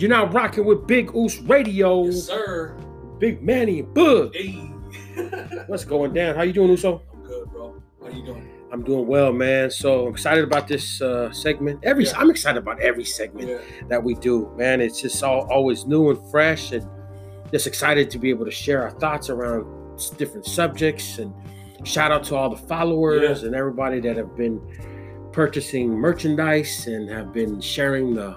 You're now rocking with Big Oos Radio. Yes, sir. Big Manny and Bug. Hey. What's going down? How you doing, Uso? I'm good, bro. How you doing? I'm doing well, man. So I'm excited about this uh, segment. Every Yeah. I'm excited about every segment Yeah. that we do, man. It's just all, always new and fresh, and just excited to be able to share our thoughts around different subjects. And shout out to all the followers Yeah. and everybody that have been purchasing merchandise and have been sharing the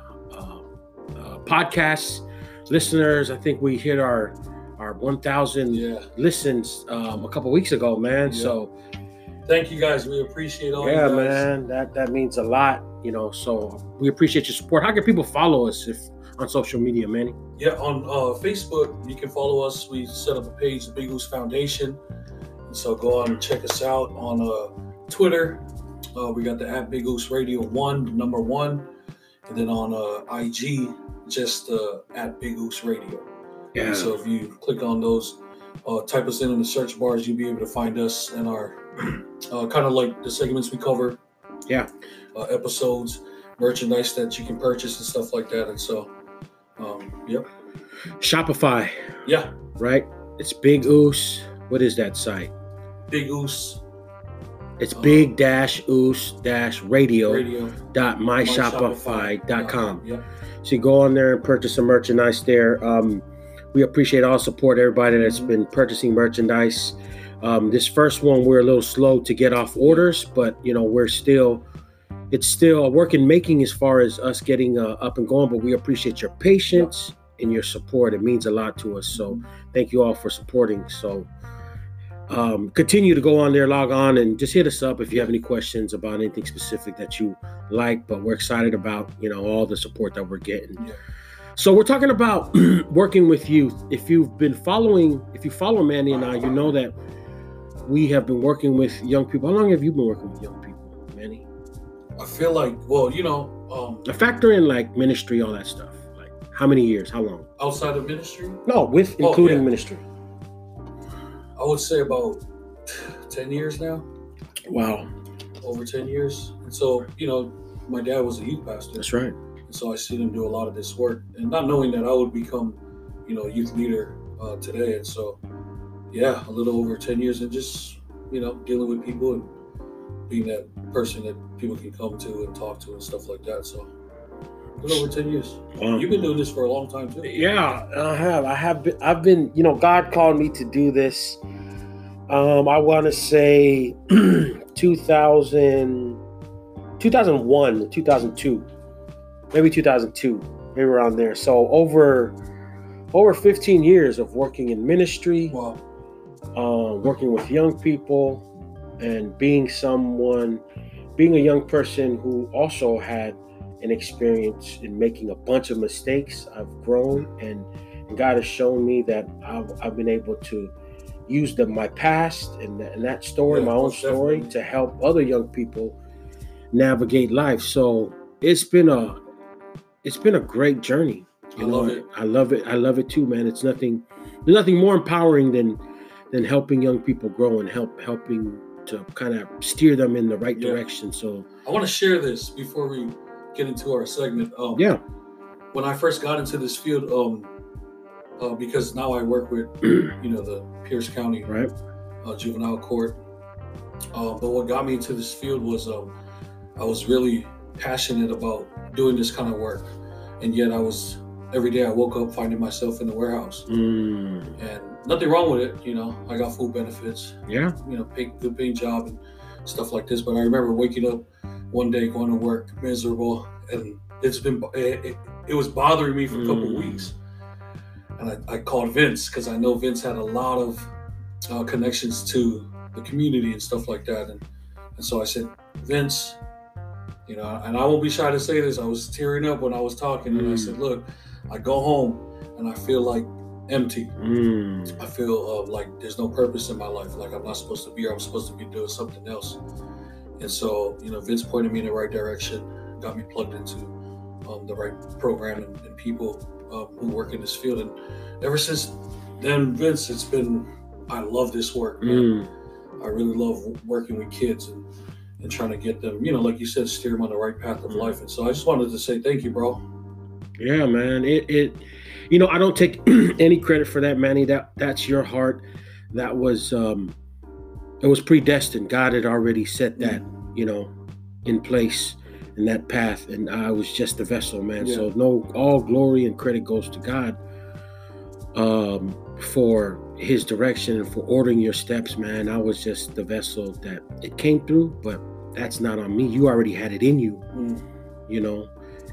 podcasts. Listeners, I think we hit our our 1,000 Yeah. listens um, a couple weeks ago, man. Yeah. So Thank you guys. We appreciate all yeah, man, that that means a lot, you know. So we appreciate your support. How can people follow us if on social media, Manny? Yeah, on uh, Facebook, you can follow us. We set up a page, the Big Goose Foundation. So go on and check us out on uh, Twitter. Uh, we got the at Big Goose Radio One, number one, and then on uh, IG, just uh, at Big Goose Radio. And so if you click on those, uh, type us in in the search bars, you'll be able to find us and our uh, kind of like the segments we cover. Yeah. Uh, episodes, merchandise that you can purchase and stuff like that. And so, um, yep. Shopify, Yeah. right? It's Big Oos. What is that site? Big Oos It's Uh, big dash oos dash radio Radio. dot myshopify dot com. Yep. So you go on there and purchase some merchandise there. Um, we appreciate all support, everybody that's been purchasing merchandise. Um, this first one, we're a little slow to get off orders, but you know we're still, it's still a work in making as far as us getting uh, up and going. But we appreciate your patience and your support. It means a lot to us. So thank you all for supporting. So um, continue to go on there, log on, and just hit us up if you have any questions about anything specific that you like. But we're excited about you know all the support that we're getting. Yeah. So we're talking about working with youth. If you've been following, if you follow Mandy and I, you know that we have been working with young people. How long have you been working with young people, Manny? I feel like, well, you know, um, A factor in like ministry, all that stuff. Like how many years? How long? outside of ministry, No, with Oh, including yeah. ministry. I would say about 10 years now, Wow, over 10 years. And so, you know, my dad was a youth pastor. that's right. And so I seen him do a lot of this work and not knowing that I would become, you know, a youth leader uh, today. And so, yeah, a little over 10 years and just, you know, dealing with people and being that person that people can come to and talk to and stuff like that. So, a little over 10 years. Wow. You've been doing this for a long time too. Yeah, I have. I have been. I've been. You know, God called me to do this. Um, I want to say 2000, 2001, 2002, maybe 2002, maybe around there. So over over 15 years of working in ministry, Wow. um, working with young people, and being someone, being a young person who also had an experience in making a bunch of mistakes. I've grown, and, and God has shown me that I've, I've been able to use the, my past and, and that story, Yeah, my own story, definitely. to help other young people navigate life. So it's been a it's been a great journey. I love it. I love it. I love it too, man. It's nothing there's nothing more empowering than than helping young people grow and help helping to kind of steer them in the right Yeah. direction. So I want to share this before we get into our segment. Um, yeah, When I first got into this field, um, uh, because now I work with, you know, the Pierce County right. uh, Juvenile Court. Uh, but what got me into this field was um, I was really passionate about doing this kind of work, and yet I was every day I woke up finding myself in the warehouse, Mm, and nothing wrong with it. You know, I got food benefits, yeah. you know, pay, good paying job and stuff like this. But I remember waking up one day going to work miserable, and it's been it, it, it was bothering me for a couple Mm. weeks. And I, I called Vince because I know Vince had a lot of uh, connections to the community and stuff like that. And, and so I said, Vince, you know, and I won't be shy to say this. I was tearing up when I was talking, and I Mm. said, look, I go home and I feel like empty. Mm, I feel uh, like there's no purpose in my life. Like I'm not supposed to be here. I'm supposed to be doing something else. And so, you know, Vince pointed me in the right direction, got me plugged into um, the right program and, and people um, who work in this field. And ever since then, Vince, it's been, I love this work, man. mm, I really love working with kids and, and trying to get them, you know, like you said, steer them on the right path of life. And so I just wanted to say thank you, bro. Yeah, man. It it you know, I don't take any credit for that, Manny. That that's your heart. That was um it was predestined. God had already set that, you know, in place in that path. And I was just the vessel, man. Yeah. So no all glory and credit goes to God um for his direction and for ordering your steps, man. I was just the vessel that it came through, but that's not on me. You already had it in you Mm. you know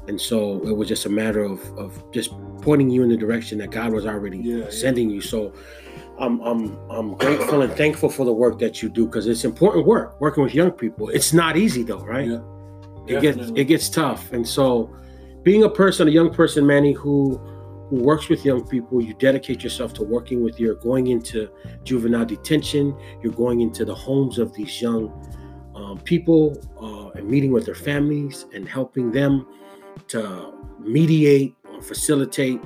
and so it was just a matter of of just pointing you in the direction that god was already Yeah, yeah. sending you so i'm i'm i'm grateful and thankful for the work that you do because it's important work working with young people. It's not easy though right? Yeah. it gets it gets tough. And so being a person a young person manny who who works with young people you dedicate yourself to working with you're going into juvenile detention you're going into the homes of these young um, people uh, and meeting with their families and helping them to mediate or facilitate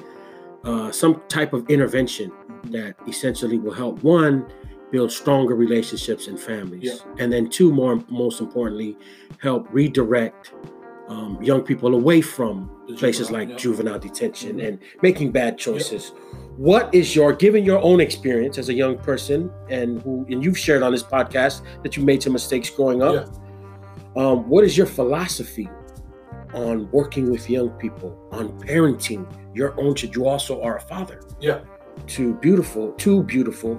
uh, some type of intervention that essentially will help one build stronger relationships and families Yeah. and then two more most importantly help redirect um, young people away from The places juvenile, like yeah. juvenile detention Mhm. and making bad choices what is your given your own experience as a young person and who and you've shared on this podcast that you made some mistakes growing up um, what is your philosophy on working with young people on parenting your own children you also are a father Yeah. To beautiful two beautiful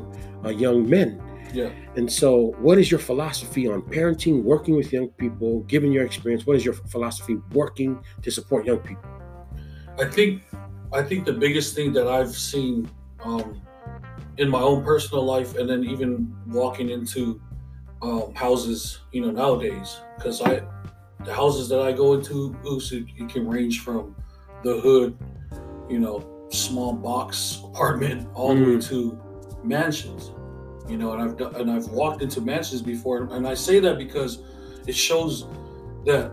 uh, young men. Yeah. and so what is your philosophy on parenting working with young people given your experience? What is your philosophy working to support young people? I think I think the biggest thing that I've seen um, in my own personal life, and then even walking into um, houses, you know, nowadays, because I the houses that I go into, it can range from the hood, you know, small box apartment, all the way to mansions, you know, and I've done, and I've walked into mansions before, and I say that because it shows that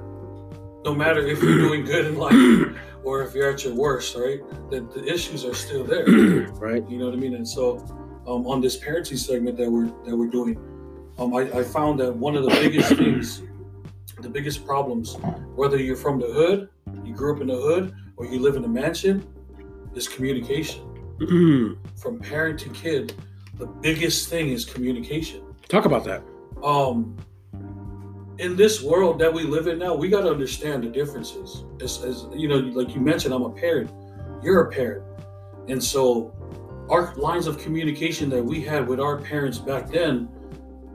no matter if you're doing good in life or if you're at your worst, right? That the issues are still there. right You know what I mean? And so, um, on this parenting segment that we're that we're doing, um, I, I found that one of the biggest things, the biggest problems, whether you're from the hood, you grew up in the hood, or you live in a mansion, is communication. From parent to kid, the biggest thing is communication. talk about that Um, in this world that we live in now, we got to understand the differences. As, as you know, like you mentioned, I'm a parent. You're a parent, and so our lines of communication that we had with our parents back then,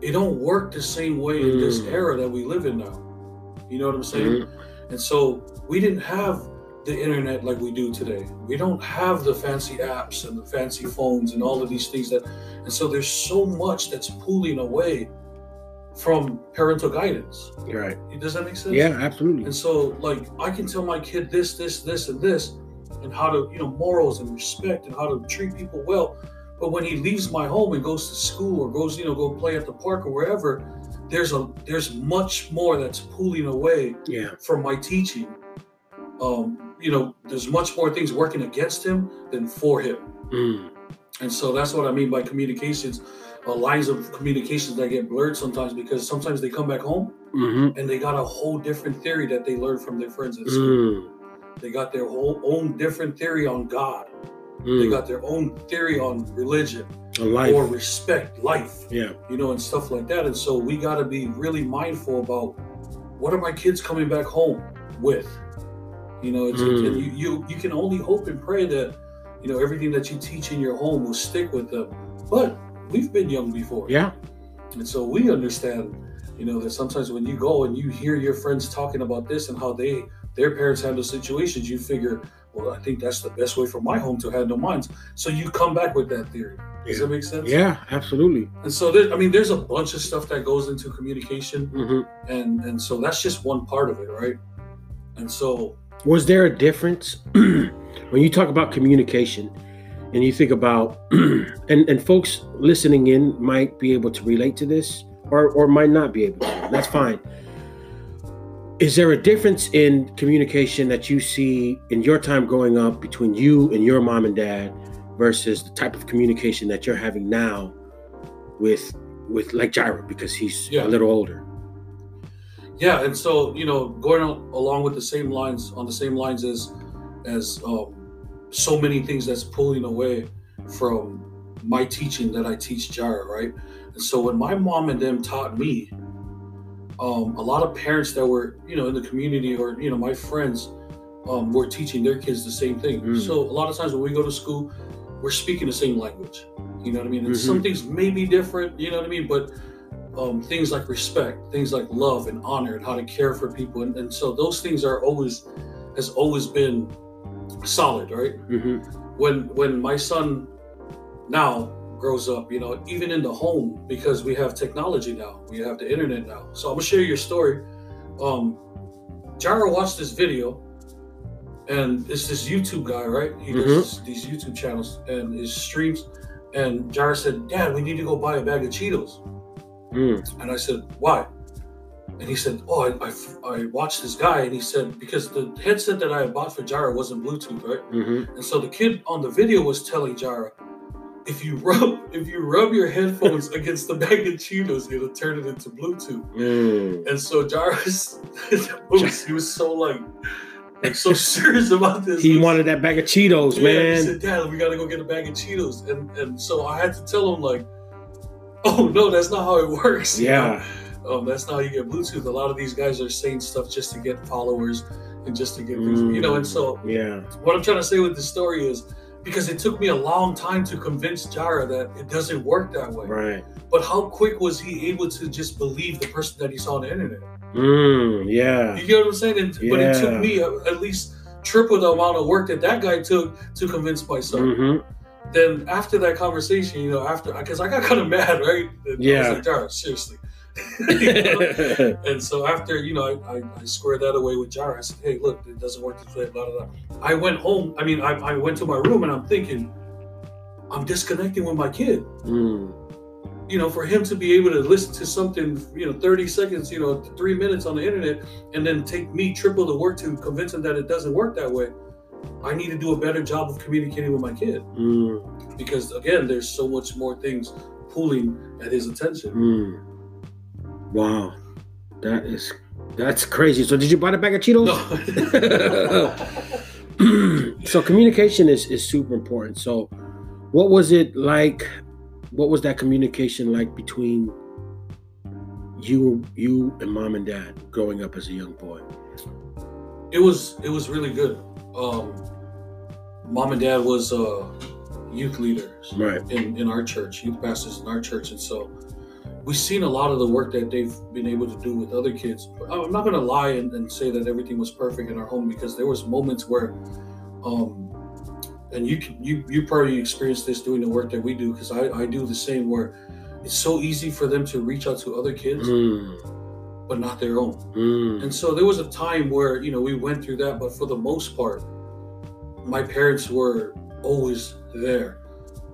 it don't work the same way in this Mm. era that we live in now. You know what I'm saying? And so we didn't have the internet like we do today. We don't have the fancy apps and the fancy phones and all of these things that and so there's so much that's pulling away from parental guidance. You're right Does that make sense? yeah absolutely And so like I can tell my kid this, this, this, and this, and how to, you know, morals and respect and how to treat people well. But when he leaves my home and goes to school or goes, you know, go play at the park or wherever, there's a there's much more that's pulling away yeah from my teaching. Um, you know, there's much more things working against him than for him. Mm. And so that's what I mean by communications, uh, lines of communications that get blurred sometimes because sometimes they come back home hmm and they got a whole different theory that they learned from their friends at school. Mm. They got their whole own different theory on God. They Mm. got their own theory on religion or respect, life, yeah you know, and stuff like that. And so we got to be really mindful about what are my kids coming back home with. You know, it's, Mm. and you, you you can only hope and pray that you know everything that you teach in your home will stick with them. But we've been young before, yeah and so we understand. You know that sometimes when you go and you hear your friends talking about this and how they their parents handle situations, you figure, well, I think that's the best way for my home to handle mine. So you come back with that theory. Does Yeah. that make sense? yeah absolutely And so, there, I mean, there's a bunch of stuff that goes into communication, hmm and and so that's just one part of it, right? And so, Was there a difference when you talk about communication and you think about and, and folks listening in might be able to relate to this or, or might not be able to. That's fine. Is there a difference in communication that you see in your time growing up between you and your mom and dad versus the type of communication that you're having now with with like Gyro because he's Yeah. a little older? Yeah, and so you know, going along with the same lines on the same lines as as um, so many things that's pulling away from my teaching that I teach Jara, right? And so when my mom and them taught me, um, a lot of parents that were, you know, in the community or, you know, my friends um, were teaching their kids the same thing. Mm. So a lot of times when we go to school, we're speaking the same language. You know what I mean? And Mhm. some things may be different, you know what I mean? But um, things like respect, things like love and honor and how to care for people. And, and so those things are always, has always been solid, right? hmm when when my son now grows up you know even in the home because we have technology now we have the internet now so i'm gonna share your story um jara watched this video and it's this youtube guy right he Mhm. does these youtube channels and his streams and jara said dad we need to go buy a bag of cheetos Mm. and I said, why? And he said, oh, I, I, I watched this guy. And he said, because the headset that I had bought for Jara wasn't Bluetooth, right? hmm And so the kid on the video was telling Jara, if you rub if you rub your headphones against the bag of Cheetos, it'll turn it into Bluetooth. Mm. And so was- he was so like, like so serious about this. He wanted that bag of Cheetos, Yeah, man. He said, Dad, we gotta go get a bag of Cheetos. And and so I had to tell him like, oh no, that's not how it works. yeah. um, that's not how you get Bluetooth. A lot of these guys are saying stuff just to get followers and just to get views, you know. And so, Yeah. what I'm trying to say with this story is because it took me a long time to convince Jara that it doesn't work that way. Right. But how quick was he able to just believe the person that he saw on the internet? Mm. Yeah. You get what I'm saying? And, But it took me at least triple the amount of work that that guy took to convince my son. Then after that conversation, you know, after because I got kind of mad, right? And I Yeah. was like, Jara, seriously. And so after, you know, I, I, I squared that away with Jara. I said, hey, look, it doesn't work this way, blah, blah, blah. I went home. I mean, I, I went to my room and I'm thinking, I'm disconnecting with my kid. mm. You know, for him to be able to listen to something, you know, 30 seconds, you know, three minutes on the internet, and then take me triple the work to convince him that it doesn't work that way. I need to do a better job of communicating with my kid Mm. because, again, there's so much more things pulling at his attention. Mm. Wow. That is that's crazy. So did you buy the bag of Cheetos? No. so communication is is super important. So what was it like what was that communication like between you you and mom and dad growing up as a young boy? it was it was really good. Um, mom and dad was uh, youth leaders Right. in, in our church, youth pastors in our church, and so we've seen a lot of the work that they've been able to do with other kids. But I'm not gonna lie and, and say that everything was perfect in our home because there was moments where, um, and you can you you probably experienced this doing the work that we do because I I do the same where it's so easy for them to reach out to other kids Mm. But not their own. Mm. And so there was a time where, you know, we went through that, but for the most part, my parents were always there,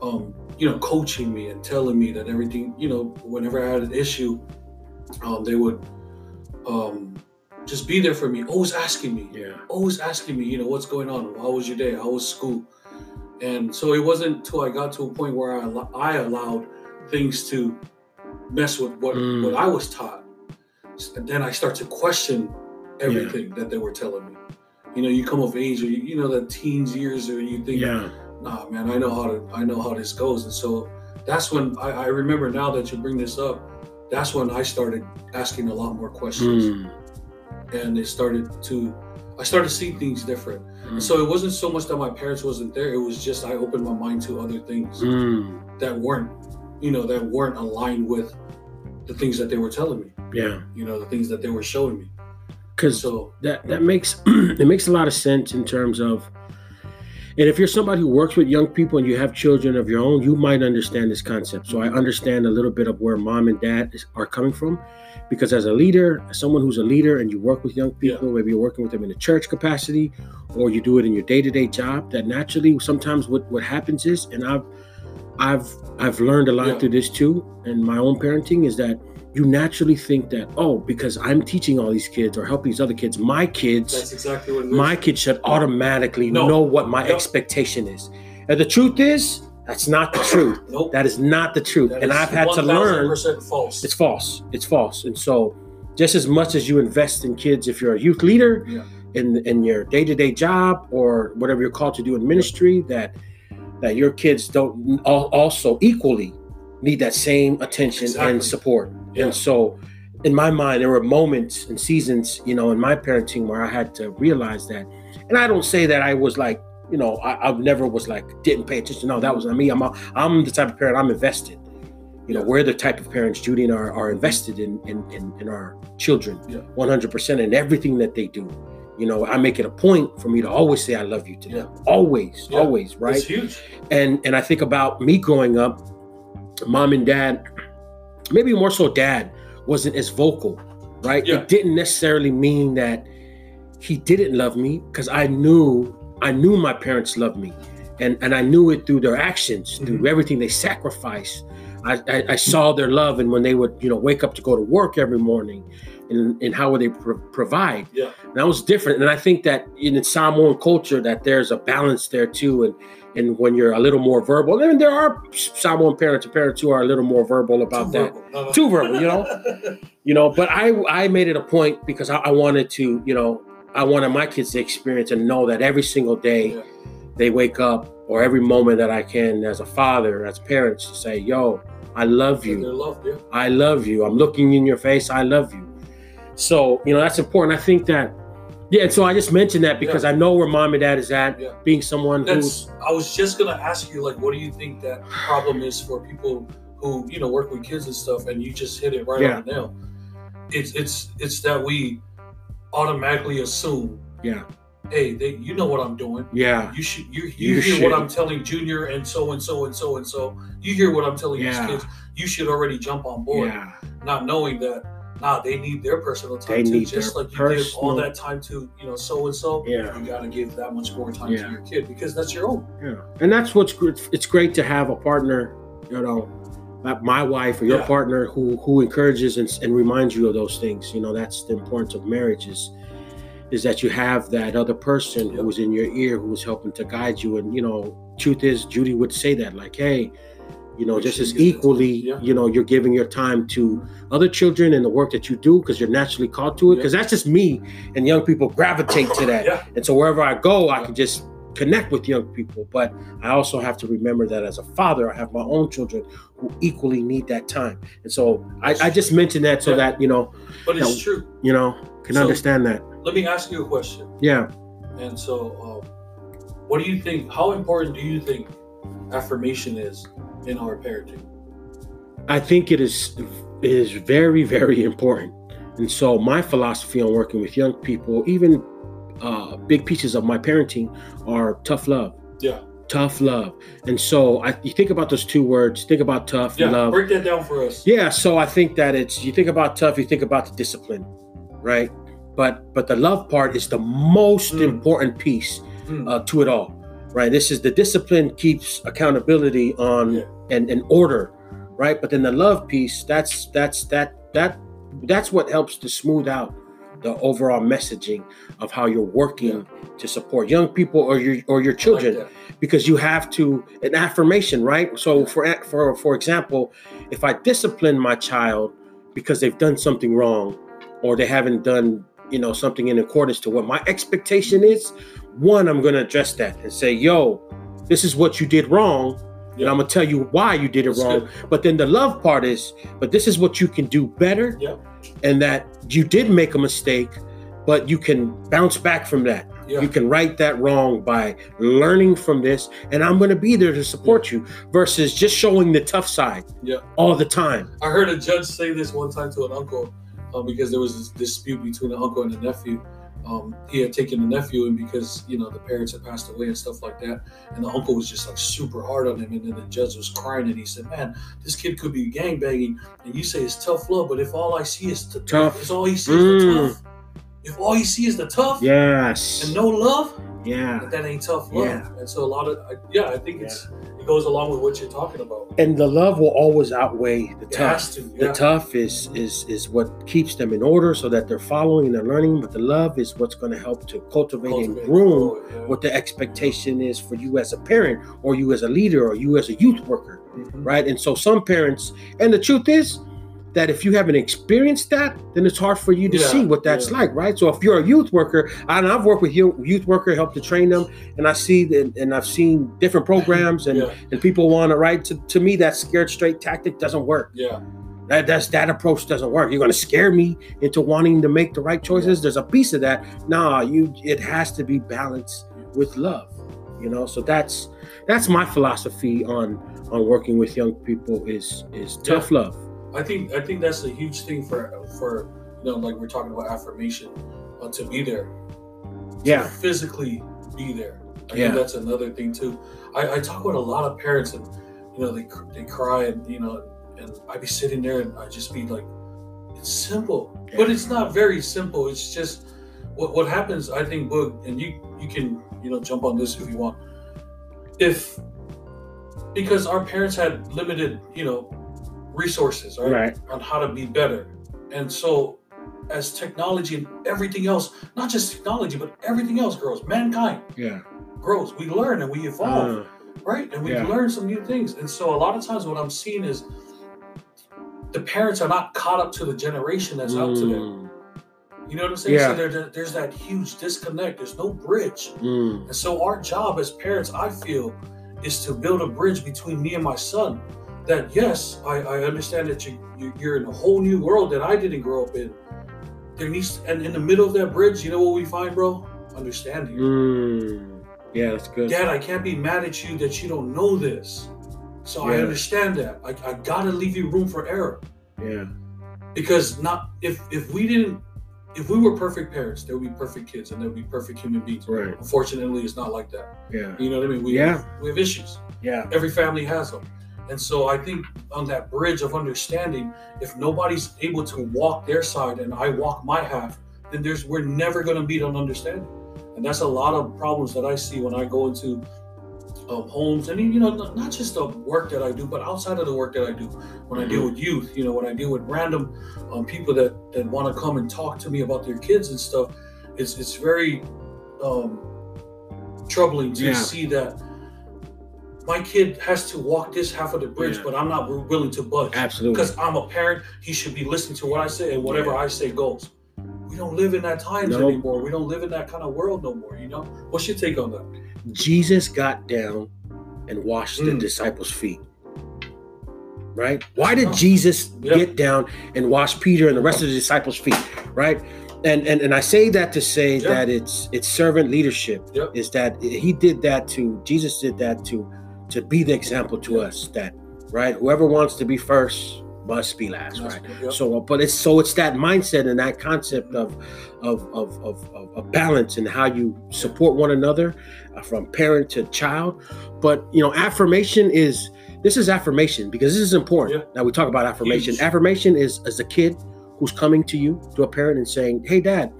um, you know, coaching me and telling me that everything, you know, whenever I had an issue, um, they would um, just be there for me, always asking me, Yeah. always asking me, you know, what's going on? How was your day? How was school? And so it wasn't until I got to a point where I, I allowed things to mess with what, Mm. what I was taught. And then I start to question everything that they were telling me. You know, you come of age, or you, you know, the teens years, or you think, Yeah. nah, man, I know how to, I know how this goes. And so that's when I, I remember now that you bring this up. That's when I started asking a lot more questions, Mm. and it started to, I started seeing things different. Mm. So it wasn't so much that my parents wasn't there; it was just I opened my mind to other things Mm. that weren't, you know, that weren't aligned with the things that they were telling me. Yeah. You know, the things that they were showing me. Cuz So that that makes it makes a lot of sense in terms of and if you're somebody who works with young people and you have children of your own you might understand this concept so i understand a little bit of where mom and dad is, are coming from because as a leader as someone who's a leader and you work with young people maybe you're working with them in a church capacity or you do it in your day-to-day job that naturally sometimes what what happens is and i've i've i've learned a lot Yeah. through this too and my own parenting is that you naturally think that oh because i'm teaching all these kids or helping these other kids my kids that's exactly what my kids should automatically No. know what my No. expectation is and the truth is that's not the truth nope. that is not the truth That and i've had to learn false. it's false it's false and so just as much as you invest in kids if you're a youth leader Yeah. in in your day-to-day job or whatever you're called to do in ministry that that your kids don't also equally need that same attention Exactly. and support. Yeah. And so in my mind there were moments and seasons, you know, in my parenting where I had to realize that. And I don't say that I was like, you know, I, I never was like didn't pay attention. No, that was not me. I'm a, I'm the type of parent I'm invested. You know, Yeah. we're the type of parents, Judy and I are, are invested in, in in in our children, Yeah. 100% in everything that they do. You know, I make it a point for me to always say I love you to them. Always, always, right? It's huge. and and I think about me growing up, mom and dad, maybe more so dad, wasn't as vocal, right? Yeah. It didn't necessarily mean that he didn't love me because I knew I knew my parents loved me, and and I knew it through their actions, through Mhm. everything they sacrificed. I, I, I saw their love, and when they would you know wake up to go to work every morning, and, and how would they pro- provide? Yeah. And that was different. And I think that in Samoan culture, that there's a balance there too. And and when you're a little more verbal, and there are Samoan parents and parents who are a little more verbal about Too that. verbal. Too verbal, you know? You know, but I I made it a point because I, I wanted to, you know, I wanted my kids to experience and know that every single day Yeah. they wake up or every moment that I can as a father, as parents, to say, yo, I love you. yeah. I love you. I'm looking in your face. I love you. So, you know, that's important. I think that, yeah. And so I just mentioned that because I know where mom and dad is at, Yeah. being someone who's, That's. I was just gonna ask you, like, what do you think that problem is for people who you know work with kids and stuff? And you just hit it right Yeah. on the nail. It's it's it's that we automatically assume, yeah, hey, they, you know what I'm doing. yeah, You should you you, You hear should. what I'm telling Junior and so and so and so and so. You hear what I'm telling Yeah. these kids. You should already jump on board, yeah, not knowing that. Nah, they need their personal time They too. need Just like you give all that time to, you know, so and so. Yeah. You gotta give that much more time Yeah. to your kid because that's your own. yeah. And that's what's great. It's great to have a partner, you know, like my wife or your Yeah. partner who who encourages and, and reminds you of those things. You know, that's the importance of marriage is is that you have that other person Yeah. who's in your ear who's helping to guide you. And you know, truth is, Judy would say that, like, hey, you know, just as you give the time. equally, Yeah. you know, you're giving your time to other children and the work that you do because you're naturally called to it. Yeah. Because that's just me, and young people gravitate to that. Yeah. And so wherever I go, I can just connect with young people. But I also have to remember that as a father, I have my own children who equally need that time. And so I, I just mentioned that so Yeah. that you know, But it's Yeah. true. you know, can So- understand that. Let me ask you a question. Yeah. And so, um, what do you think? How important do you think affirmation is in our parenting? I think it is it is very very important. And so my philosophy on working with young people, even uh, big pieces of my parenting, are tough love. Yeah. Tough love. And so I, you think about those two words. Think about tough Yeah, love. break that down for us. Yeah, so I think that it's you think about tough, you think about the discipline, right? But but the love part is the most Mm. important piece Hmm. uh, to it all, right? This is the discipline keeps accountability on Yeah. And, and order, right? But then the love piece, that's that's that that that's what helps to smooth out the overall messaging of how you're working to support young people or your or your I like children because you have to an affirmation right? So for for for example if i discipline my child because they've done something wrong or they haven't done you know something in accordance to what my expectation is one i'm going to address that and say yo this is what you did wrong and i'm going to tell you why you did it That's wrong good. but then the love part is but this is what you can do better Yeah. and that you did make a mistake but you can bounce back from that you can right that wrong by learning from this, and I'm going to be there to support you versus just showing the tough side all the time. I heard a judge say this one time to an uncle um, because there was this dispute between the uncle and the nephew. Um, he had taken the nephew in because you know the parents had passed away and stuff like that, and the uncle was just like super hard on him. And then the judge was crying, and he said, "Man, this kid could be gang banging, and you say it's tough love, but if all I see is the Tough. if all he sees is the Mm. tough, if all you see is the tough Yes. and no love, Yeah. that, that ain't tough love." Yeah. And so a lot of I- yeah, I think it's it goes along with what you're talking about. And the love will always outweigh the It tough. has to, The tough is is is what keeps them in order so that they're following and they're learning, but the love is what's going to help to cultivate, and groom yeah. what the expectation is for you as a parent or you as a leader or you as a youth worker. Mhm. right? And so some parents, and the truth is, that if you haven't experienced that, then it's hard for you to Yeah, see what that's yeah. like, right? So if you're a youth worker, and I've worked with youth worker, helped to train them, and I see that, and I've seen different programs, and Yeah. and people want to, right? To, to me, that scared straight tactic doesn't work. Yeah. That that's that approach doesn't work. You're gonna scare me into wanting to make the right choices. There's a piece of that. Nah, you it has to be balanced with love. You know, so that's that's my philosophy on on working with young people is is tough love. I think I think that's a huge thing for for you know like we're talking about affirmation uh, to be there. To Yeah. physically be there. I Yeah. think that's another thing too. I, I talk with a lot of parents and you know they they cry and you know and I'd be sitting there and I'd just be like, it's simple, but it's not very simple. It's just what what happens. I think Boog and you you can you know jump on this if you want. If because our parents had limited you know resources right, Right. on how to be better. And so as technology and everything else not just technology but everything else grows. Mankind Yeah. grows. We learn and we evolve Uh, right? And we yeah. learn some new things. And so a lot of times what i'm seeing is the parents are not caught up to the generation that's out to them mm, you know what i'm saying? Yeah. so there, there- there's that huge disconnect. There's no bridge. Mm, and so our job as parents, I feel, is to build a bridge between me and my son. That yes, I, I understand that you, you you're in a whole new world that I didn't grow up in. There needs and in the middle of that bridge, you know what we find, bro? Understanding. mm. Yeah, that's good. Dad, I can't be mad at you that you don't know this. So I understand that. I, I gotta leave you room for error. Yeah. Because not if if we didn't if we were perfect parents, there would be perfect kids and there would be perfect human beings. Right. Unfortunately, it's not like that. Yeah. You know what I mean? We Yeah. we have issues. Yeah. Every family has them. And so I think on that bridge of understanding, if nobody's able to walk their side and I walk my half, then there's we're never going to meet on understanding. And that's a lot of problems that I see when I go into um, homes and you know not, just the work that I do, but outside of the work that I do. When I deal with youth, you know, when I deal with random um, people that that want to come and talk to me about their kids and stuff, it's it's very um, troubling to Yeah. see that my kid has to walk this half of the bridge, Yeah. but I'm not willing to budge Absolutely. because I'm a parent. He should be listening to what I say, and whatever Yeah. I say goes. We don't live in that times No. anymore. We don't live in that kind of world no more. You know, what's your take on that? Jesus got down and washed the Mm. disciples' feet. Right? Why did. Jesus Yeah. get down and wash Peter and the rest of the disciples' feet? Right? And and, and I say that to say Yeah. that it's it's servant leadership. Yep. Is that he did that to Jesus did that to to be the example to us that right whoever wants to be first must be last right Yep. so, but it's so it's that mindset and that concept of of of of, of, balance and how you support one another uh, from parent to child. But you know, affirmation is this is affirmation because this is important. Yeah. Now we talk about affirmation. Huge. Affirmation is as a kid who's coming to you to a parent and saying, "Hey, dad,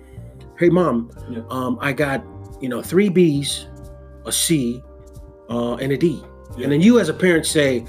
hey, mom, um, I got you know three B's, a C, uh, and a D." Yeah. And then you as a parent say,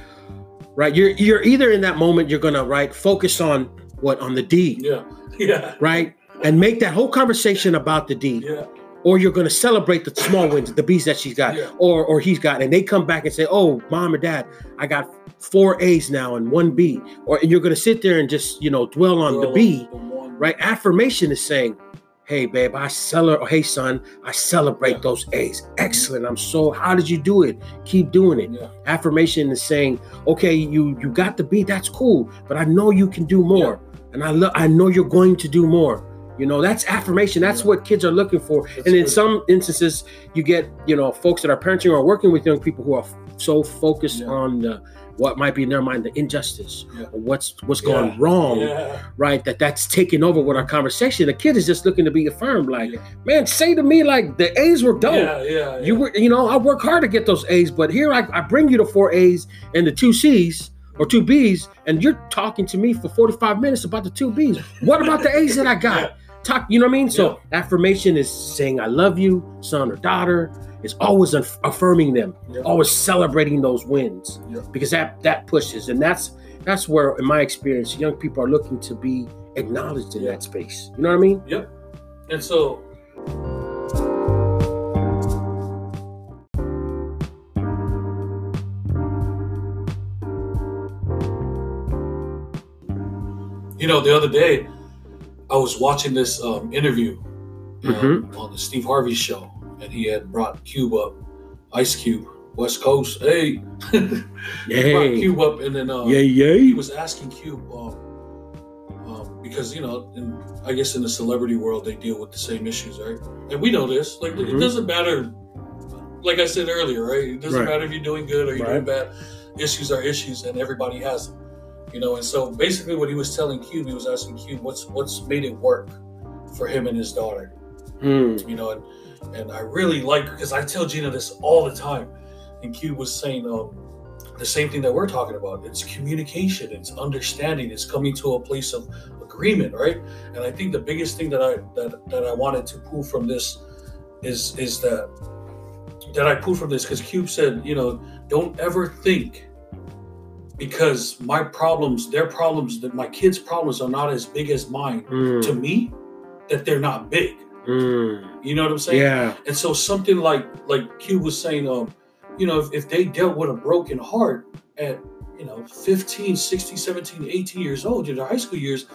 right, you're you're either in that moment you're gonna right focus on what on the D, Yeah, yeah, right, and make that whole conversation about the D, yeah, or you're gonna celebrate the small wins, the B's that she's got, Yeah. or or he's got, and they come back and say, oh, mom or dad, I got four A's now and one B, or and you're gonna sit there and just you know dwell on the Dwell B, the right? Affirmation is saying, hey, babe, I celebrate, or hey, son, I celebrate Yeah. those A's. Excellent. I'm so, how did you do it? Keep doing it. Yeah, Affirmation is saying, okay, you you got the beat. that's cool, but I know you can do more. And I lo- I know you're going to do more. You know, that's affirmation. That's Yeah. what kids are looking for. That's and in good. some instances, you get, you know, folks that are parenting or working with young people who are so focused Yeah. on the what might be in their mind the injustice Yeah. or what's what's Yeah. going wrong yeah, right? That that's taking over with our conversation. The kid is just looking to be affirmed, like, man, say to me like the A's were dope. yeah, You were, you know, I work hard to get those A's, but here I, I bring you the four A's and the two C's or two B's, and you're talking to me for 45 minutes about the two B's. What about the A's that I got? Yeah. Talk, you know what I mean? So affirmation is saying I love you, son or daughter. It's always aff- affirming them, Yeah. always celebrating those wins Yeah. because that that pushes, and that's that's where, in my experience, young people are looking to be acknowledged in Yeah. that space. You know what I mean? Yep. And so You know, the other day I was watching this um, interview um, Mhm. on the Steve Harvey show, and he had brought Cube up, Ice Cube, West Coast. Hey, brought. Cube up, and then uh, Yay, he was asking Cube um, um, because you know, in, I guess in the celebrity world they deal with the same issues, right? And we know this. Like it Mhm. doesn't matter. Like I said earlier, right? It doesn't Right. matter if you're doing good or you're doing bad. Issues are issues, and everybody has them. You know, and so basically, what he was telling Cube, he was asking Cube, "What's what's made it work for him and his daughter?" Hmm. you know, and, and I really like because I tell Gina this all the time, and Cube was saying um, the same thing that we're talking about. It's communication, it's understanding, it's coming to a place of agreement, right? And I think the biggest thing that I that that I wanted to pull from this is is that that I pulled from this because Cube said, you know, don't ever think because my problems, their problems, that my kids' problems are not as big as mine Hmm. to me, that they're not big. Hmm. You know what I'm saying? Yeah. And so something like like Q was saying, um, you know, if, if they dealt with a broken heart at, you know, 15, 16, 17, 18 years old in their high school years,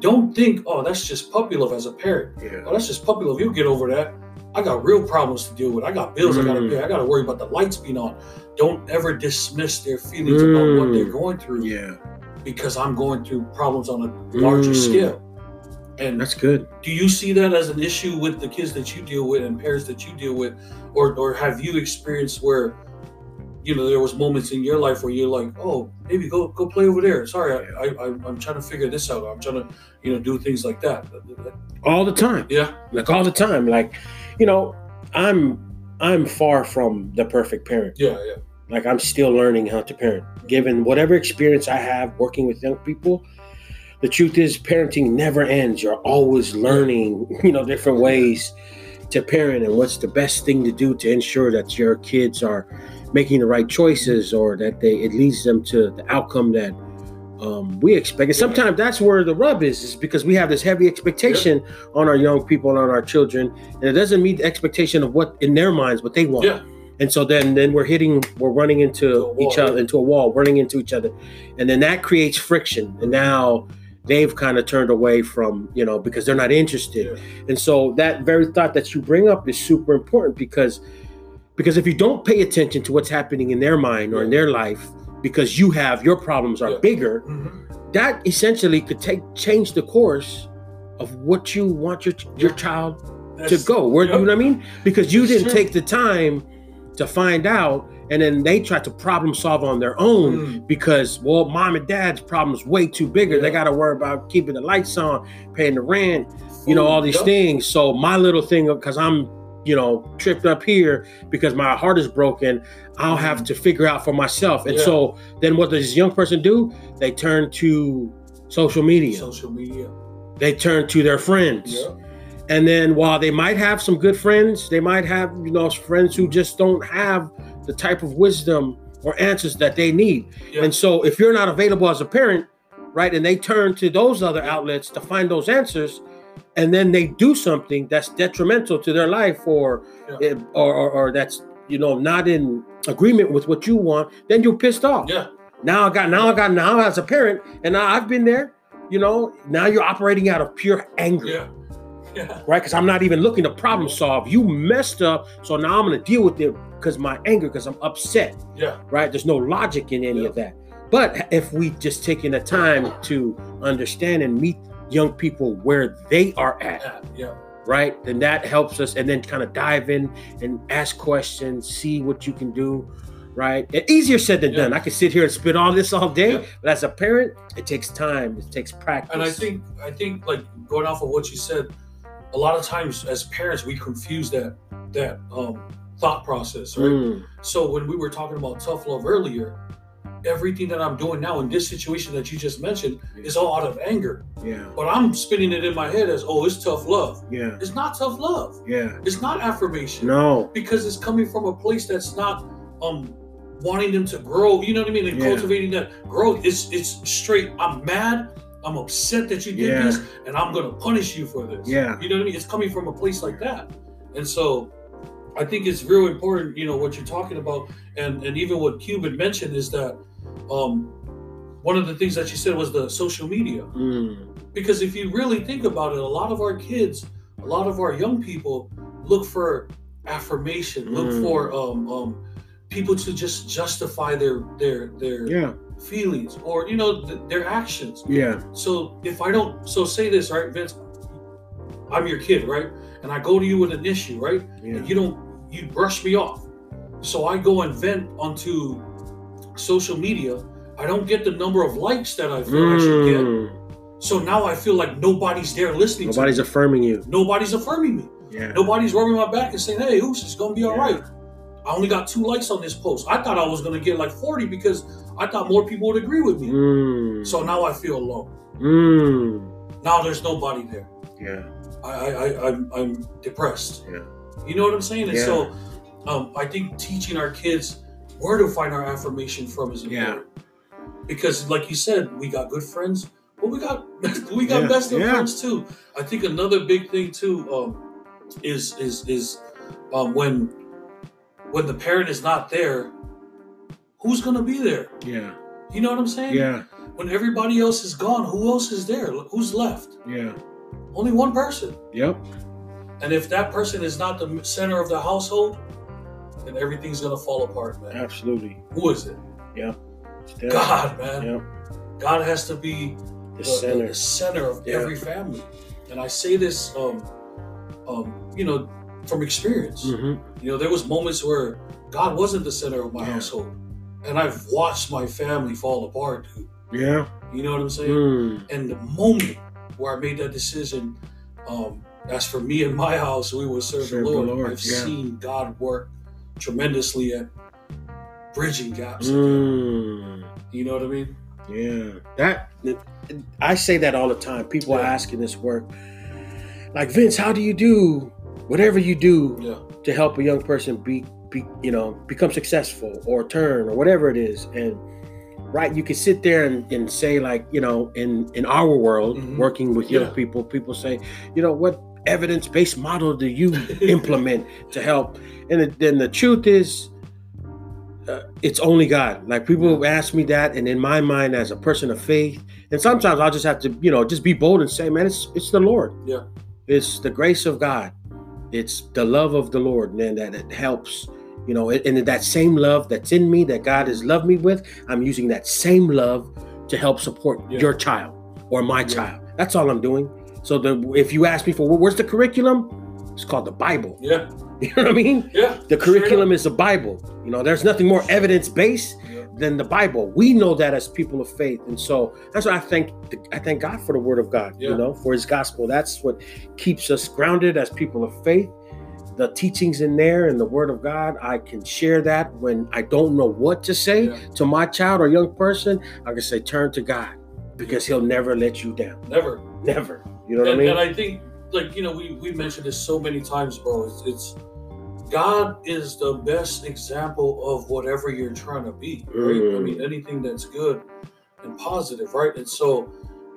don't think, oh, that's just puppy love as a parent. Yeah. Oh, that's just puppy love. You'll get over that. I got real problems to deal with. I got bills I gotta Mm. pay. I gotta worry about the lights being on. Don't ever dismiss their feelings about what Mm. they're going through Yeah. because I'm going through problems on a larger Mm. scale. And That's good. do you see that as an issue with the kids that you deal with and parents that you deal with or or have you experienced where you know there was moments in your life where you're like oh maybe go go play over there sorry I, I i'm trying to figure this out i'm trying to you know do things like that All the time. yeah Like all the time. Like, you know, I'm I'm far from the perfect parent. yeah yeah Like I'm still learning how to parent. Given whatever experience I have working with young people, the truth is parenting never ends. You're always learning, you know, different ways to parent and what's the best thing to do to ensure that your kids are making the right choices or that they it leads them to the outcome that um, we expect. And sometimes that's where the rub is, is because we have this heavy expectation on our young people and on our children, and it doesn't meet the expectation of what in their minds what they want. Yeah. And so then then we're hitting, we're running into To wall, each other, yeah. into a wall, running into each other, and then that creates friction. And now they've kind of turned away from you know because they're not interested. Yeah. And so that very thought that you bring up is super important because because if you don't pay attention to what's happening in their mind or in their life because you have your problems are Yeah. bigger Mhm. that essentially could take change the course of what you want your your child to go where you know what i mean because you It's didn't true. take the time to find out and then they try to problem solve on their own Mm. because well mom and dad's problem's way too bigger they got to worry about keeping the lights on paying the rent you know all these Yep. things so my little thing because i'm you know tripped up here because my heart is broken i'll have mm-hmm. to figure out for myself. And Yeah. so then what does this young person do? They turn to social media. Social media. They turn to their friends. Yeah. And then while they might have some good friends they might have you know friends who just don't have the type of wisdom or answers that they need. Yeah. and so if you're not available as a parent right and they turn to those other outlets to find those answers and then they do something that's detrimental to their life or Yeah. or, or, or that's you know not in agreement with what you want then you're pissed off yeah now I got now I got now as a parent, and now I've been there. You know, now you're operating out of pure anger, yeah yeah right? Because I'm not even looking to problem solve. You messed up, so now I'm gonna deal with it because my anger, because I'm upset, yeah right? There's no logic in any Yeah. of that. But if we just taking the time to understand and meet young people where they are at, yeah right? Then that helps us, and then kind of dive in and ask questions, see what you can do, right? And easier said than Yeah. done. I could sit here and spit all this all day, Yeah. but as a parent, it takes time, it takes practice. And I think I think like going off of what you said, a lot of times as parents we confuse that that um, thought process, right? Mm, So when we were talking about tough love earlier, everything that I'm doing now in this situation that you just mentioned is all out of anger. yeah, But I'm spinning it in my head as, oh, it's tough love. yeah, It's not tough love. yeah. It's not affirmation. No, Because it's coming from a place that's not um wanting them to grow. You know what I mean? And Yeah. cultivating that growth. It's it's straight. I'm mad. I'm upset that you did Yeah. this, and I'm gonna punish you for this. Yeah. You know what I mean? It's coming from a place like that. And so I think it's real important, you know, what you're talking about, and and even what Cuban mentioned is that um one of the things that she said was the social media. Mm. Because if you really think about it, a lot of our kids, a lot of our young people look for affirmation, look Mm. for um, um, people to just justify their their their Yeah. feelings or you know th- their actions. Yeah. So if I don't, so say this right, Vince, I'm your kid, right, and I go to you with an issue, right, Yeah. and you don't, you brush me off. So I go and vent onto social media. I don't get the number of likes that I feel I should get. Mm. So now I feel like nobody's there listening Nobody's to me. affirming you. Nobody's affirming me. Yeah. Nobody's rubbing my back and saying, hey, Oos, it's going to be all Yeah. right. I only got two likes on this post. I thought I was going to get like 40 because I thought more people would agree with me. Mm. So now I feel alone. Mm. Now there's nobody there. Yeah. I, I, I I'm, I'm depressed. Yeah. You know what I'm saying? And Yeah. so um, I think teaching our kids where to find our affirmation from is Yeah. important. Because like you said, we got good friends, but we got we got Yeah. best of Yeah. friends too. I think another big thing too um, is is is um, when when the parent is not there, who's gonna be there? Yeah. You know what I'm saying? Yeah. When everybody else is gone, who else is there? Who's left? Yeah. Only one person. Yep. And if that person is not the center of the household, then everything's gonna fall apart, man. Absolutely. Who is it? Yeah. God, man. Yep. God has to be The the, center. the center of Yeah. every family. And I say this, um, um, you know, from experience. hmm You know, there was moments where God wasn't the center of my Yeah. household, and I've watched my family fall apart. Dude. Yeah. You know what I'm saying? Mm. And the moment where I made that decision, um, as for me and my house, we will serve, Serve the the Lord. Lord, I've yeah. seen God work tremendously at bridging gaps. Mm. You know what I mean? Yeah, that I say that all the time. People are asking this work, like Vince, how do you do whatever you do Yeah. to help a young person be, be you know, become successful or turn or whatever it is? And right, you can sit there and, and say like, you know, in in our world, Mhm. working with young Yeah. people, people say, you know, what evidence based model do you implement to help? And then the truth is, uh, it's only God. Like people ask me that, and in my mind, as a person of faith, and sometimes I'll just have to, you know, just be bold and say, man, it's it's the Lord. Yeah. It's the grace of God. It's the love of the Lord, man, that it helps. You know, and that same love that's in me, that God has loved me with, I'm using that same love to help support Yeah. your child or my Yeah. child. That's all I'm doing. So the if you ask me for where's the curriculum, it's called the Bible. Yeah. You know what I mean? Yeah. The curriculum is the Bible. You know, there's nothing more evidence based Yeah. than the Bible. We know that as people of faith, and so that's why I thank I thank God for the Word of God. Yeah. You know, for His gospel. That's what keeps us grounded as people of faith. The teachings in there and the Word of God, I can share that when I don't know what to say Yeah. to my child or young person. I can say, turn to God because He'll never let you down. Never. Never. You know what and, I mean? and I think, like you know, we we mentioned this so many times, bro. It's, it's God is the best example of whatever you're trying to be, right? I Mm. mean, anything that's good and positive, right? And so,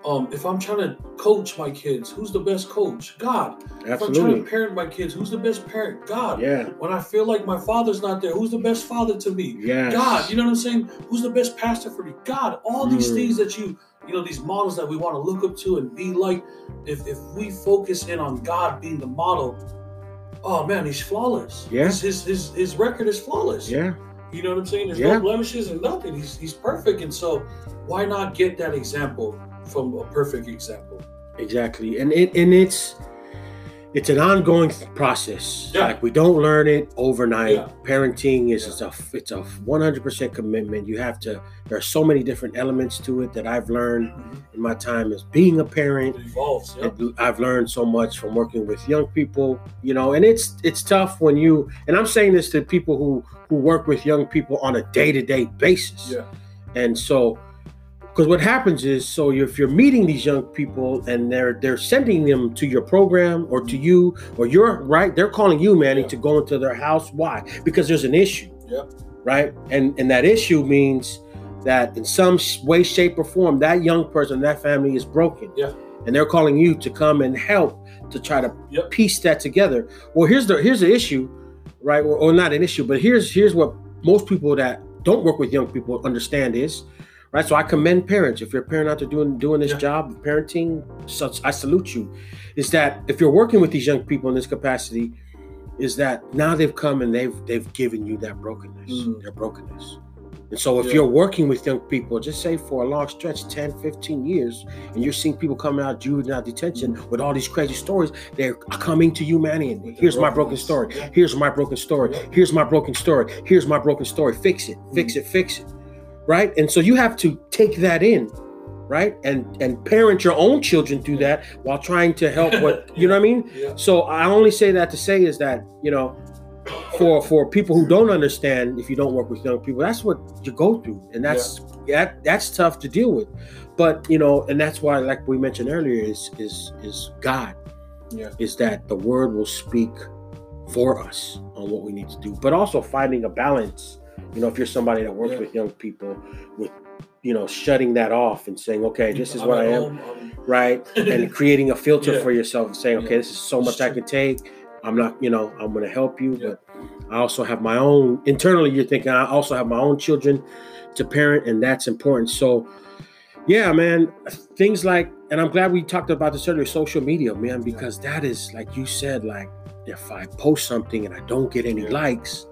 um, if I'm trying to coach my kids, who's the best coach? God. Absolutely. If I'm trying to parent my kids, who's the best parent? God. Yeah. When I feel like my father's not there, who's the best father to me? Yes. God, you know what I'm saying? Who's the best pastor for me? God, all these Mm. things that you, you know, these models that we want to look up to and be like, if if we focus in on God being the model, oh man, he's flawless. Yeah. His his his, his record is flawless. Yeah. You know what I'm saying? There's Yeah. no blemishes and nothing. He's he's perfect. And so why not get that example from a perfect example? Exactly, and it and it's it's an ongoing process. Yeah. Like we don't learn it overnight. Yeah. Parenting is Yeah. it's a it's a one hundred percent commitment. You have to. There are so many different elements to it that I've learned mm-hmm. in my time as being a parent. It evolves. Yeah. I've learned so much from working with young people, you know, and it's it's tough when you and I'm saying this to people who who work with young people on a day to day basis. Yeah. And so, because what happens is, so if you're meeting these young people and they're they're sending them to your program or to you or you're right, they're calling you, Manny, Yeah. to go into their house. Why? Because there's an issue. Yeah. Right. And and that issue means that in some way, shape, or form, that young person, that family is broken. Yeah. And they're calling you to come and help to try to Yep. piece that together. Well, here's the here's the issue, right? Or, or not an issue, but here's here's what most people that don't work with young people understand is, right? So I commend parents. If you're a parent out there doing doing this Yeah. job, parenting, so I salute you. Is that if you're working with these young people in this capacity, is that now they've come and they've they've given you that brokenness, Mm. their brokenness. And so if Yeah. you're working with young people, just say for a long stretch, 10, 15 years, and you're seeing people coming out of juvenile detention with all these crazy stories, they're coming to you, man. And here's my broken story. Here's my broken story. Here's my broken story. Here's my broken story. Fix it. Fix Mm. it. Fix it. Right? And so you have to take that in, right? And and parent your own children through that while trying to help what you know what I mean? Yeah. So I only say that to say is that, you know, for for people who don't understand if you don't work with young people, that's what you go through. And that's that that's tough to deal with. But you know, and that's why like we mentioned earlier is is is God Yeah. is that the word will speak for us on what we need to do, but also finding a balance. You know, if you're somebody that works Yeah. with young people, with you know, shutting that off and saying, okay, this is I'm what I am, home, right? And creating a filter Yeah. for yourself and saying, okay, Yeah. this is so much I can take. I'm not, you know, I'm going to help you, but I also have my own. Internally, you're thinking I also have my own children to parent, and that's important. So, yeah, man, things like, and I'm glad we talked about this earlier, social media, man, because that is like you said, like if I post something and I don't get any likes,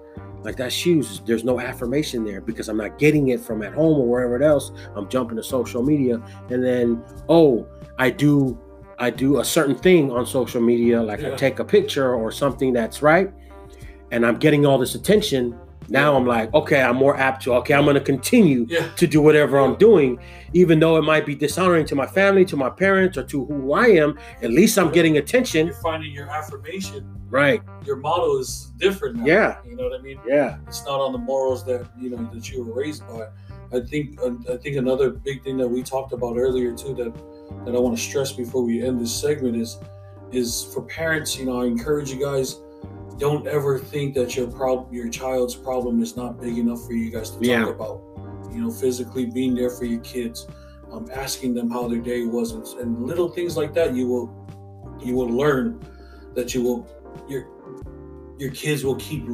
like that's huge. There's no affirmation there because I'm not getting it from at home or wherever else. I'm jumping to social media, and then oh, I do, I do a certain thing on social media, like I take a picture or something that's right, and I'm getting all this attention. Now I'm like, okay, I'm more apt to, okay, I'm going to continue Yeah. to do whatever I'm doing, even though it might be dishonoring to my family, to my parents, or to who I am. At least I'm getting attention. You're finding your affirmation. Right. Your motto is different now. Yeah. You know what I mean? Yeah. It's not on the morals that you know that you were raised by. I think uh, I think another big thing that we talked about earlier too that that I want to stress before we end this segment is is for parents. You know, I encourage you guys. Don't ever think that your problem, your child's problem, is not big enough for you guys to talk Yeah. about. You know, physically being there for your kids, um, asking them how their day was, and, and little things like that. You will you will learn that you will your your kids will keep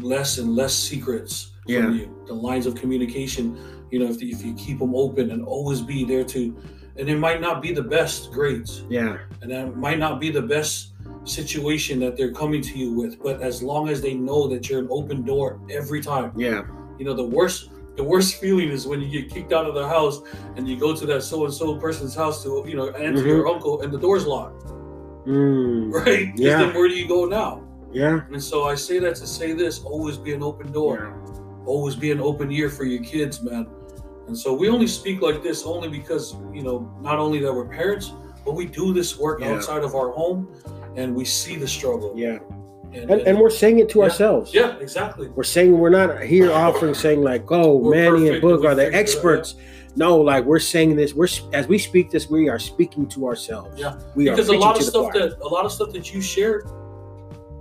less and less secrets Yeah. from you. The lines of communication, you know, if, if you keep them open and always be there to, and it might not be the best grades, Yeah. and that might not be the best situation that they're coming to you with, but as long as they know that you're an open door every time, Yeah. you know, the worst. The worst feeling is when you get kicked out of the house and you go to that so and so person's house to, you know, answer Mhm. your uncle and the door's locked, Mm. right? Yeah. Then where do you go now? Yeah. And so I say that to say this: always be an open door, Yeah. always be an open ear for your kids, man. And so we only speak like this only because you know not only that we're parents, but we do this work Yeah. outside of our home, and we see the struggle. Yeah. and, And, and we're saying it to Yeah. ourselves. yeah, exactly. We're saying we're not here offering saying like, oh, We're Manny and we are the figured it out, experts. No, like we're saying this. We're as we speak this, we are speaking to ourselves. Yeah. we Because a lot of preaching to the stuff that a lot of stuff that you shared,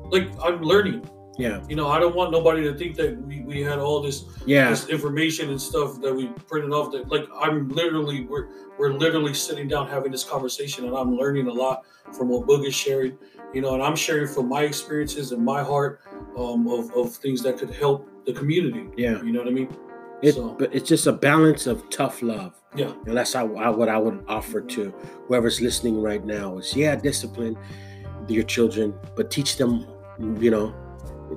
like I'm learning. Yeah. You know, I don't want nobody to think that we, we had all this Yeah. this information and stuff that we printed off that like i'm literally we're we're literally sitting down having this conversation and i'm learning a lot from what boog is sharing you know and i'm sharing from my experiences and my heart um, of, of things that could help the community Yeah. you know what i mean It, so but it's just a balance of tough love. yeah And that's how I, what I would offer to whoever's listening right now is yeah, discipline your children, but teach them, you know,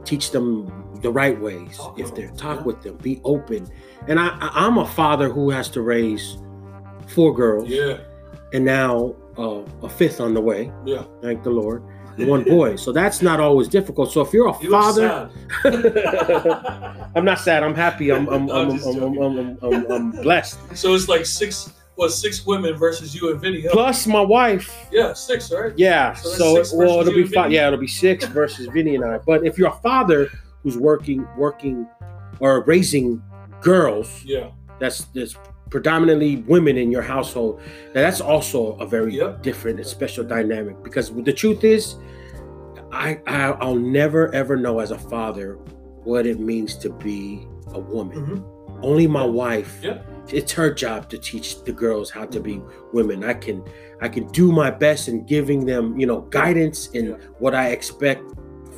teach them the right ways. Talk if they're talk yeah. with them, be open. And I, I'm a father who has to raise four girls, yeah and now uh, a fifth on the way. yeah Thank the Lord. One boy, so that's not always difficult. So if you're a you father. I'm not sad. I'm happy. I'm I'm I'm I'm, I'm, I'm, I'm, I'm blessed. so it's like six what six women versus you and Vinny? Plus my wife. yeah six right Yeah. So So, well, it'll be five. Yeah, it'll be six versus Vinny and I. But if you're a father who's working, working, or raising girls, yeah that's that's predominantly women in your household. Now that's also a very Yep. different and special dynamic because the truth is, I, I I'll never ever know as a father what it means to be a woman. Mhm. Only my wife. Yeah. It's her job to teach the girls how to be women. I can I can do my best in giving them, you know, guidance in Yeah. what I expect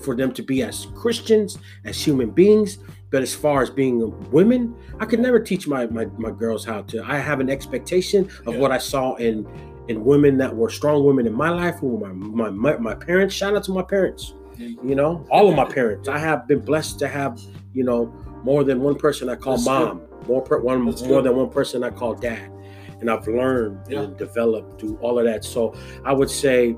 for them to be as Christians, as human beings, But as far as being women, I could never teach my my, my girls how to. I have an expectation of Yeah. what I saw in in women that were strong women in my life, who were my, my my my parents. Shout out to my parents. You know, all of my parents. I have been blessed to have, you know, more than one person I call That's mom, more per, one That's more good. than one person I call dad, and I've learned Yeah. and developed through all of that. So I would say,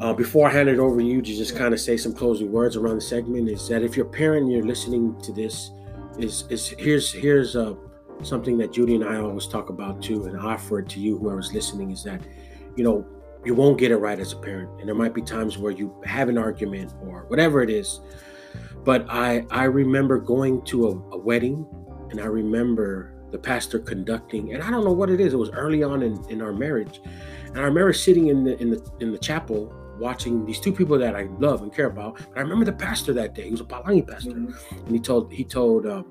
uh, before I hand it over to you to just Yeah. kind of say some closing words around the segment, is that if you're a parent and you're listening to this, is is here's here's uh, something that Judy and I always talk about too, and I offer it to you, whoever's listening, is that you know you won't get it right as a parent and there might be times where you have an argument or whatever it is but i i remember going to a, a wedding and i remember the pastor conducting and i don't know what it is it was early on in, in our marriage and i remember sitting in the in the in the chapel watching these two people that i love and care about but i remember the pastor that day he was a palangi pastor Mhm. and he told he told um,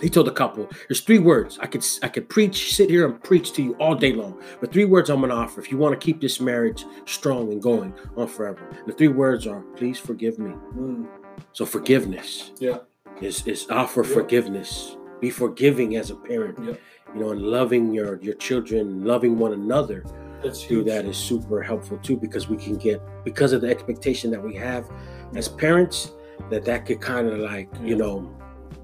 he told the couple there's three words i could i could preach sit here and preach to you all day long but three words i'm going to offer if you want to keep this marriage strong and going on forever the three words are please forgive me Mm. So forgiveness Yeah. is is offer Yeah. forgiveness be forgiving as a parent Yeah. you know and loving your your children loving one another That's through huge. that is super helpful too because we can get because of the expectation that we have as parents that that could kind of like you know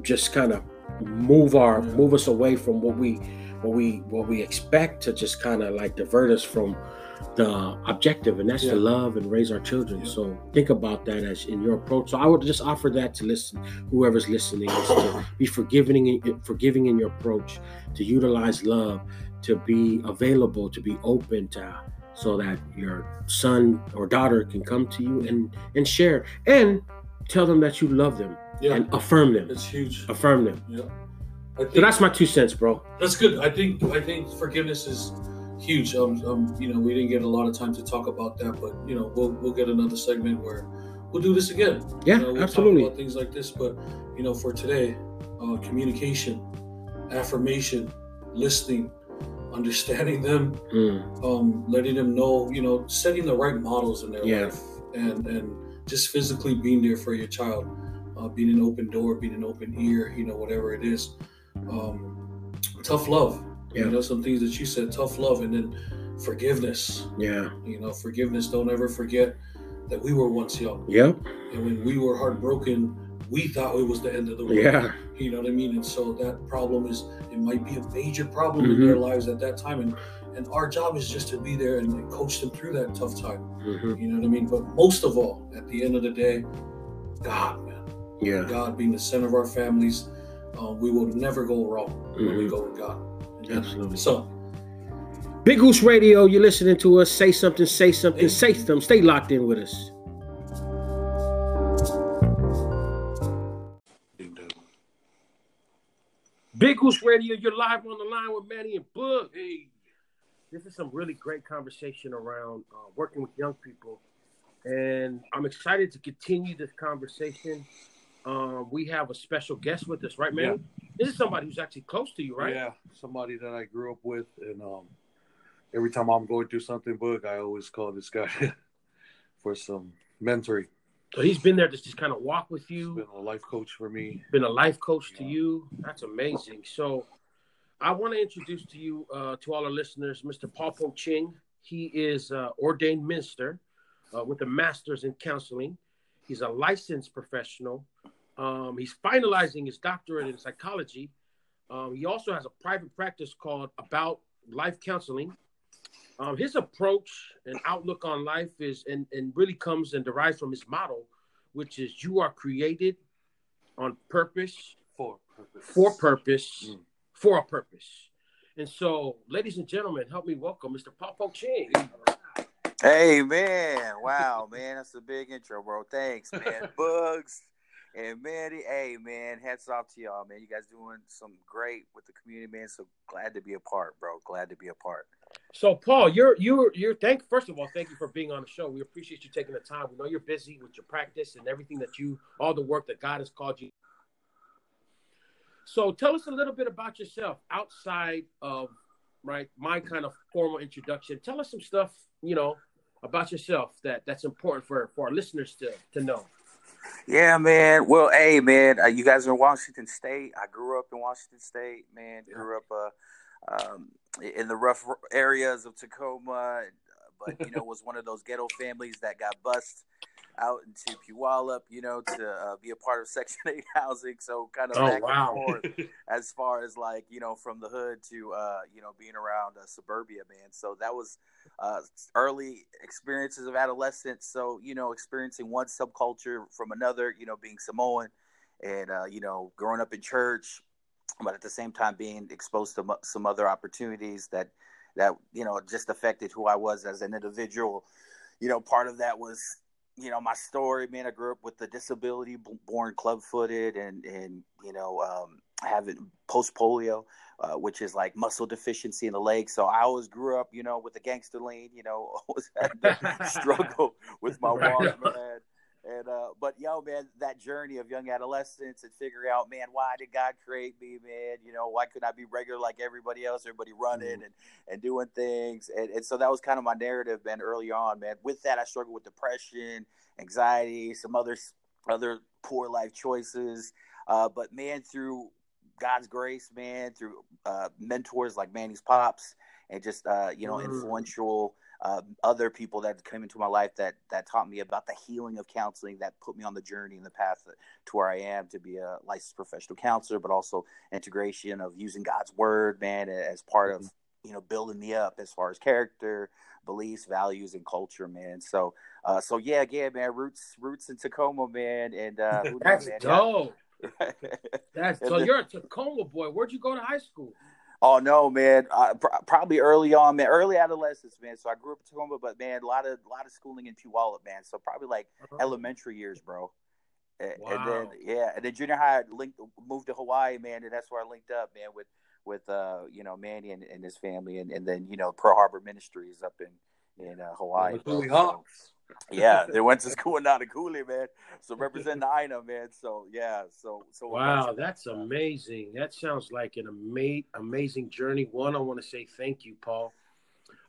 just kind of move our Yeah. move us away from what we what we what we expect to just kind of like divert us from the objective and that's to love and raise our children Yeah. so think about that as in your approach so i would just offer that to listen whoever's listening is to be forgiving in, forgiving in your approach to utilize love to be available to be open to so that your son or daughter can come to you and and share and tell them that you love them Yeah. and affirm them It's huge. affirm them Yeah. Think so that's my two cents bro That's good. I think I think forgiveness is huge. Um, um, you know, we didn't get a lot of time to talk about that, but you know, we'll we'll get another segment where we'll do this again. yeah You know, we'll absolutely talk about things like this. But you know, for today, uh, communication, affirmation, listening, understanding them, Mm, um, letting them know, you know, setting the right models in their Yeah. life, and and just physically being there for your child, uh, being an open door, being an open ear, you know, whatever it is. Um, tough love, Yeah. you know, some things that you said, tough love, and then forgiveness. yeah You know, forgiveness. Don't ever forget that we were once young, yep and when we were heartbroken, we thought it was the end of the world. yeah You know what I mean? And so that problem is it might be a major problem in Mhm. their lives at that time. And and our job is just to be there and, and coach them through that tough time. mhm, You know what I mean? But most of all, at the end of the day, God, man, yeah God being the center of our families, uh, we will never go wrong when we Mhm. go with God. Absolutely. So big goose radio you're listening to us say something say something Hey. say something stay locked in with us Big Goose Radio, you're live on the line with Manny and Boog. Hey, this is some really great conversation around uh, working with young people, and I'm excited to continue this conversation. Um, we have a special guest with us, right, Manny? This is somebody who's actually close to you, right? Yeah, somebody that I grew up with, and um, every time I'm going through something big, I always call this guy for some mentoring. So he's been there to just kind of walk with He's you, been a life coach for me. been a life coach to you. That's amazing. So I want to introduce to you, uh, to all our listeners, Mr. Paul Po Ching. He is uh, ordained minister uh, with a master's in counseling. He's a licensed professional. Um, he's finalizing his doctorate in psychology. Um, he also has a private practice called About Life Counseling. Um, his approach and outlook on life is and, and really comes and derives from his motto, which is you are created on purpose, For purpose. for purpose, Mm. for a purpose. And so, ladies and gentlemen, help me welcome Mr. Popo Ching. Hey man, wow man, that's a big intro, bro. Thanks, man. Bugs and Manny, hey man, hats off to y'all, man. You guys doing some great with the community, man. So glad to be a part, bro. Glad to be a part. So, Paul, you're you're you're thank first of all, thank you for being on the show. We appreciate you taking the time. We know you're busy with your practice and everything that you all the work that God has called you. So, tell us a little bit about yourself outside of right my kind of formal introduction. Tell us some stuff, you know, about yourself that that's important for for our listeners to to know. Yeah, man. Well, hey, man, uh, you guys are in Washington State. I grew up in Washington State, man. Grew up uh, um, in the rough areas of Tacoma, but you know, was one of those ghetto families that got bused out into Puyallup, you know, to uh, be a part of Section 8 housing. So kind of oh, back wow. and forth as far as like, you know, from the hood to, uh, you know, being around uh, suburbia, man. So that was uh, early experiences of adolescence. So, you know, experiencing one subculture from another, you know, being Samoan and, uh, you know, growing up in church, but at the same time being exposed to some other opportunities that, that, you know, just affected who I was as an individual. You know, part of that was you know my story man i grew up with the disability born club-footed and and you know um, having post polio uh, which is like muscle deficiency in the leg. So i always grew up you know with the gangster lean you know always had to struggle with my walk man and uh, but yo, man, that journey of young adolescence and figuring out, man, why did God create me, man? You know, why couldn't I be regular like everybody else? Everybody running mm-hmm. and, and doing things, and, and so that was kind of my narrative, man, early on, man. With that, I struggled with depression, anxiety, some other other poor life choices, uh, but man, through God's grace, man, through uh, mentors like Manny's pops, and just uh, you know, mm. influential uh, other people that came into my life that that taught me about the healing of counseling that put me on the journey and the path to where I am to be a licensed professional counselor, but also integration of using God's word, man, as part of mm-hmm. you know building me up as far as character, beliefs, values, and culture, man. So, uh, so yeah, yeah, man, roots, roots in Tacoma, man, and uh, that's knows, man, dope. that's so. You're a Tacoma boy. Where'd you go to high school? Oh no, man! Uh, pr- probably early on, man. Early adolescence, man. So I grew up in Tacoma, but man, a lot of a lot of schooling in Puyallup, man. So probably like uh-huh. elementary years, bro. Wow. And then yeah, and then junior high, I linked, moved to Hawaii, man, and that's where I linked up, man, with with uh you know Manny and, and his family, and, and then you know Pearl Harbor Ministries up in in uh, Hawaii. Bro, yeah, they went to school in Nanakuli, man. So represent the Aina, man. So yeah, so so wow, that's amazing. That sounds like an ama- amazing journey. One, I want to say thank you, Paul,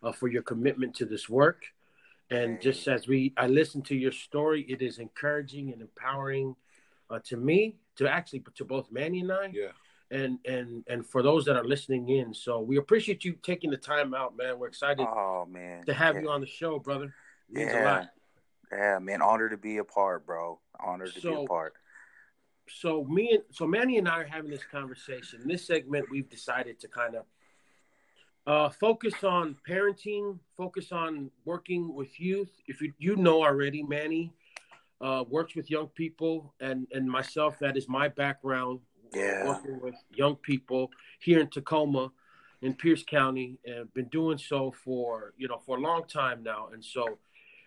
uh, for your commitment to this work. And hey. just as we, I listen to your story, it is encouraging and empowering uh, to me, to actually to both Manny and I. Yeah. And and and for those that are listening in, so we appreciate you taking the time out, man. We're excited. Oh man, to have yeah. you on the show, brother means yeah. a lot. Yeah, man, honor to be a part, bro. Honor to so, be a part. So me and so Manny and I are having this conversation. In this segment, we've decided to kind of uh, focus on parenting, focus on working with youth. If you you know already, Manny uh, works with young people, and and myself, that is my background. Yeah, working with young people here in Tacoma, in Pierce County, and been doing so for you know for a long time now, and so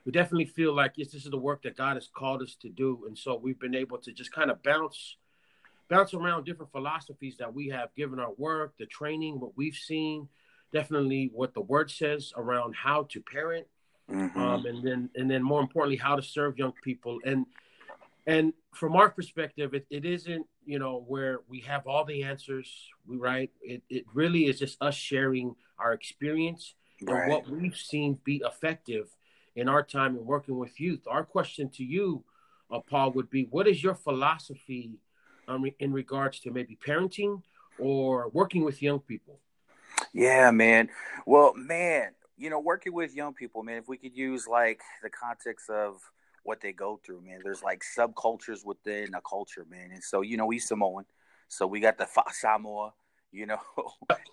we definitely feel like yes, this is the work that God has called us to do, and so we've been able to just kind of bounce bounce around different philosophies that we have given our work, the training, what we've seen, definitely what the Word says around how to parent, mm-hmm. um, and then and then more importantly, how to serve young people, and and from our perspective, it, it isn't you know where we have all the answers. We right, it it really is just us sharing our experience right. and what we've seen be effective in our time in working with youth. Our question to you, uh, Paul, would be what is your philosophy um, in regards to maybe parenting or working with young people? Yeah, man. Well, man, you know, working with young people, man, if we could use like the context of what they go through, man, there's like subcultures within a culture, man. And so, you know, we Samoan. So we got the Fa'a Samoa, you know,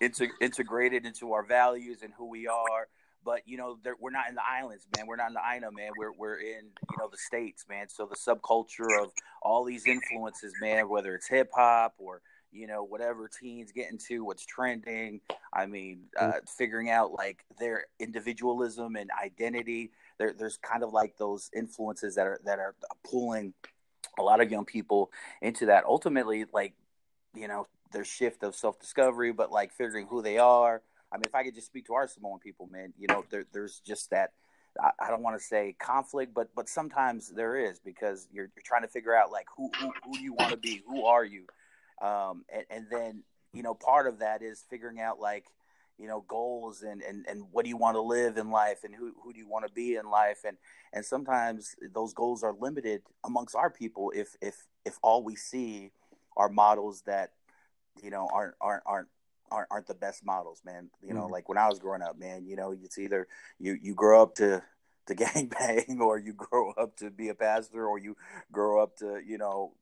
integrated into our values and who we are but you know we're not in the islands man we're not in the Aina man we're, we're in you know the states man so the subculture of all these influences man whether it's hip-hop or you know whatever teens get into what's trending i mean uh, figuring out like their individualism and identity there, there's kind of like those influences that are that are pulling a lot of young people into that. Ultimately like you know their shift of self-discovery but like figuring who they are. I mean, if I could just speak to our Samoan people, man, you know, there, there's just that. I, I don't want to say conflict, but but sometimes there is because you're you're trying to figure out like who who, who you want to be, who are you, um, and, and then you know part of that is figuring out like you know goals and and and what do you want to live in life and who who do you want to be in life? And and sometimes those goals are limited amongst our people if if if all we see are models that you know aren't aren't aren't aren't, aren't the best models man. You know mm-hmm. like when i was growing up man you know it's either you you grow up to to gang bang or you grow up to be a pastor or you grow up to you know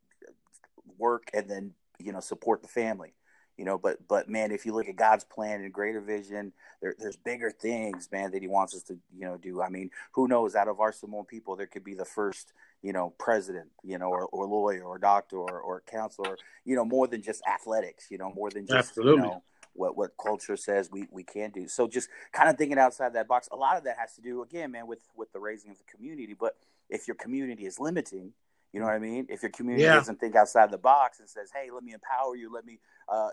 work and then you know support the family you know but but man if you look at god's plan and greater vision there, there's bigger things man that he wants us to you know do. I mean who knows? Out of our samoan people there could be the first you know president you know or, or lawyer or doctor or, or counselor you know more than just athletics you know more than just Absolutely. you know what what culture says we we can do. So just kind of thinking outside that box a lot of that has to do again man with with the raising of the community. But if your community is limiting you know what I mean? If your community yeah. doesn't think outside the box and says, "Hey, let me empower you. Let me, uh,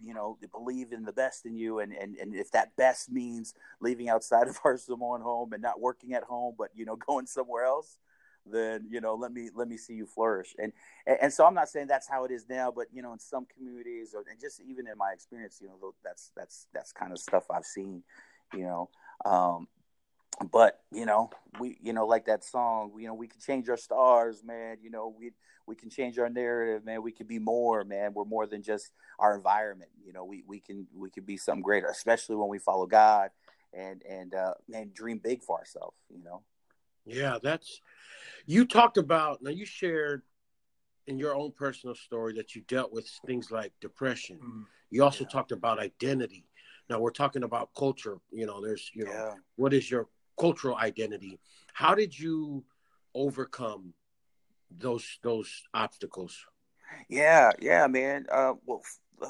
you know, believe in the best in you," and and and if that best means leaving outside of our Samoan home and not working at home, but you know, going somewhere else, then you know, let me let me see you flourish. And and, and so I'm not saying that's how it is now, but you know, in some communities, or and just even in my experience, you know, that's that's that's kind of stuff I've seen. You know, um, but you know we you know like that song you know we can change our stars man you know we we can change our narrative man we can be more man we're more than just our environment you know we we can we can be something greater especially when we follow god and and uh and dream big for ourselves you know yeah that's you talked about now you shared in your own personal story that you dealt with things like depression mm-hmm. you also yeah. talked about identity now we're talking about culture you know there's you know yeah. what is your cultural identity. How did you overcome those those obstacles? Yeah, yeah, man. Uh, well,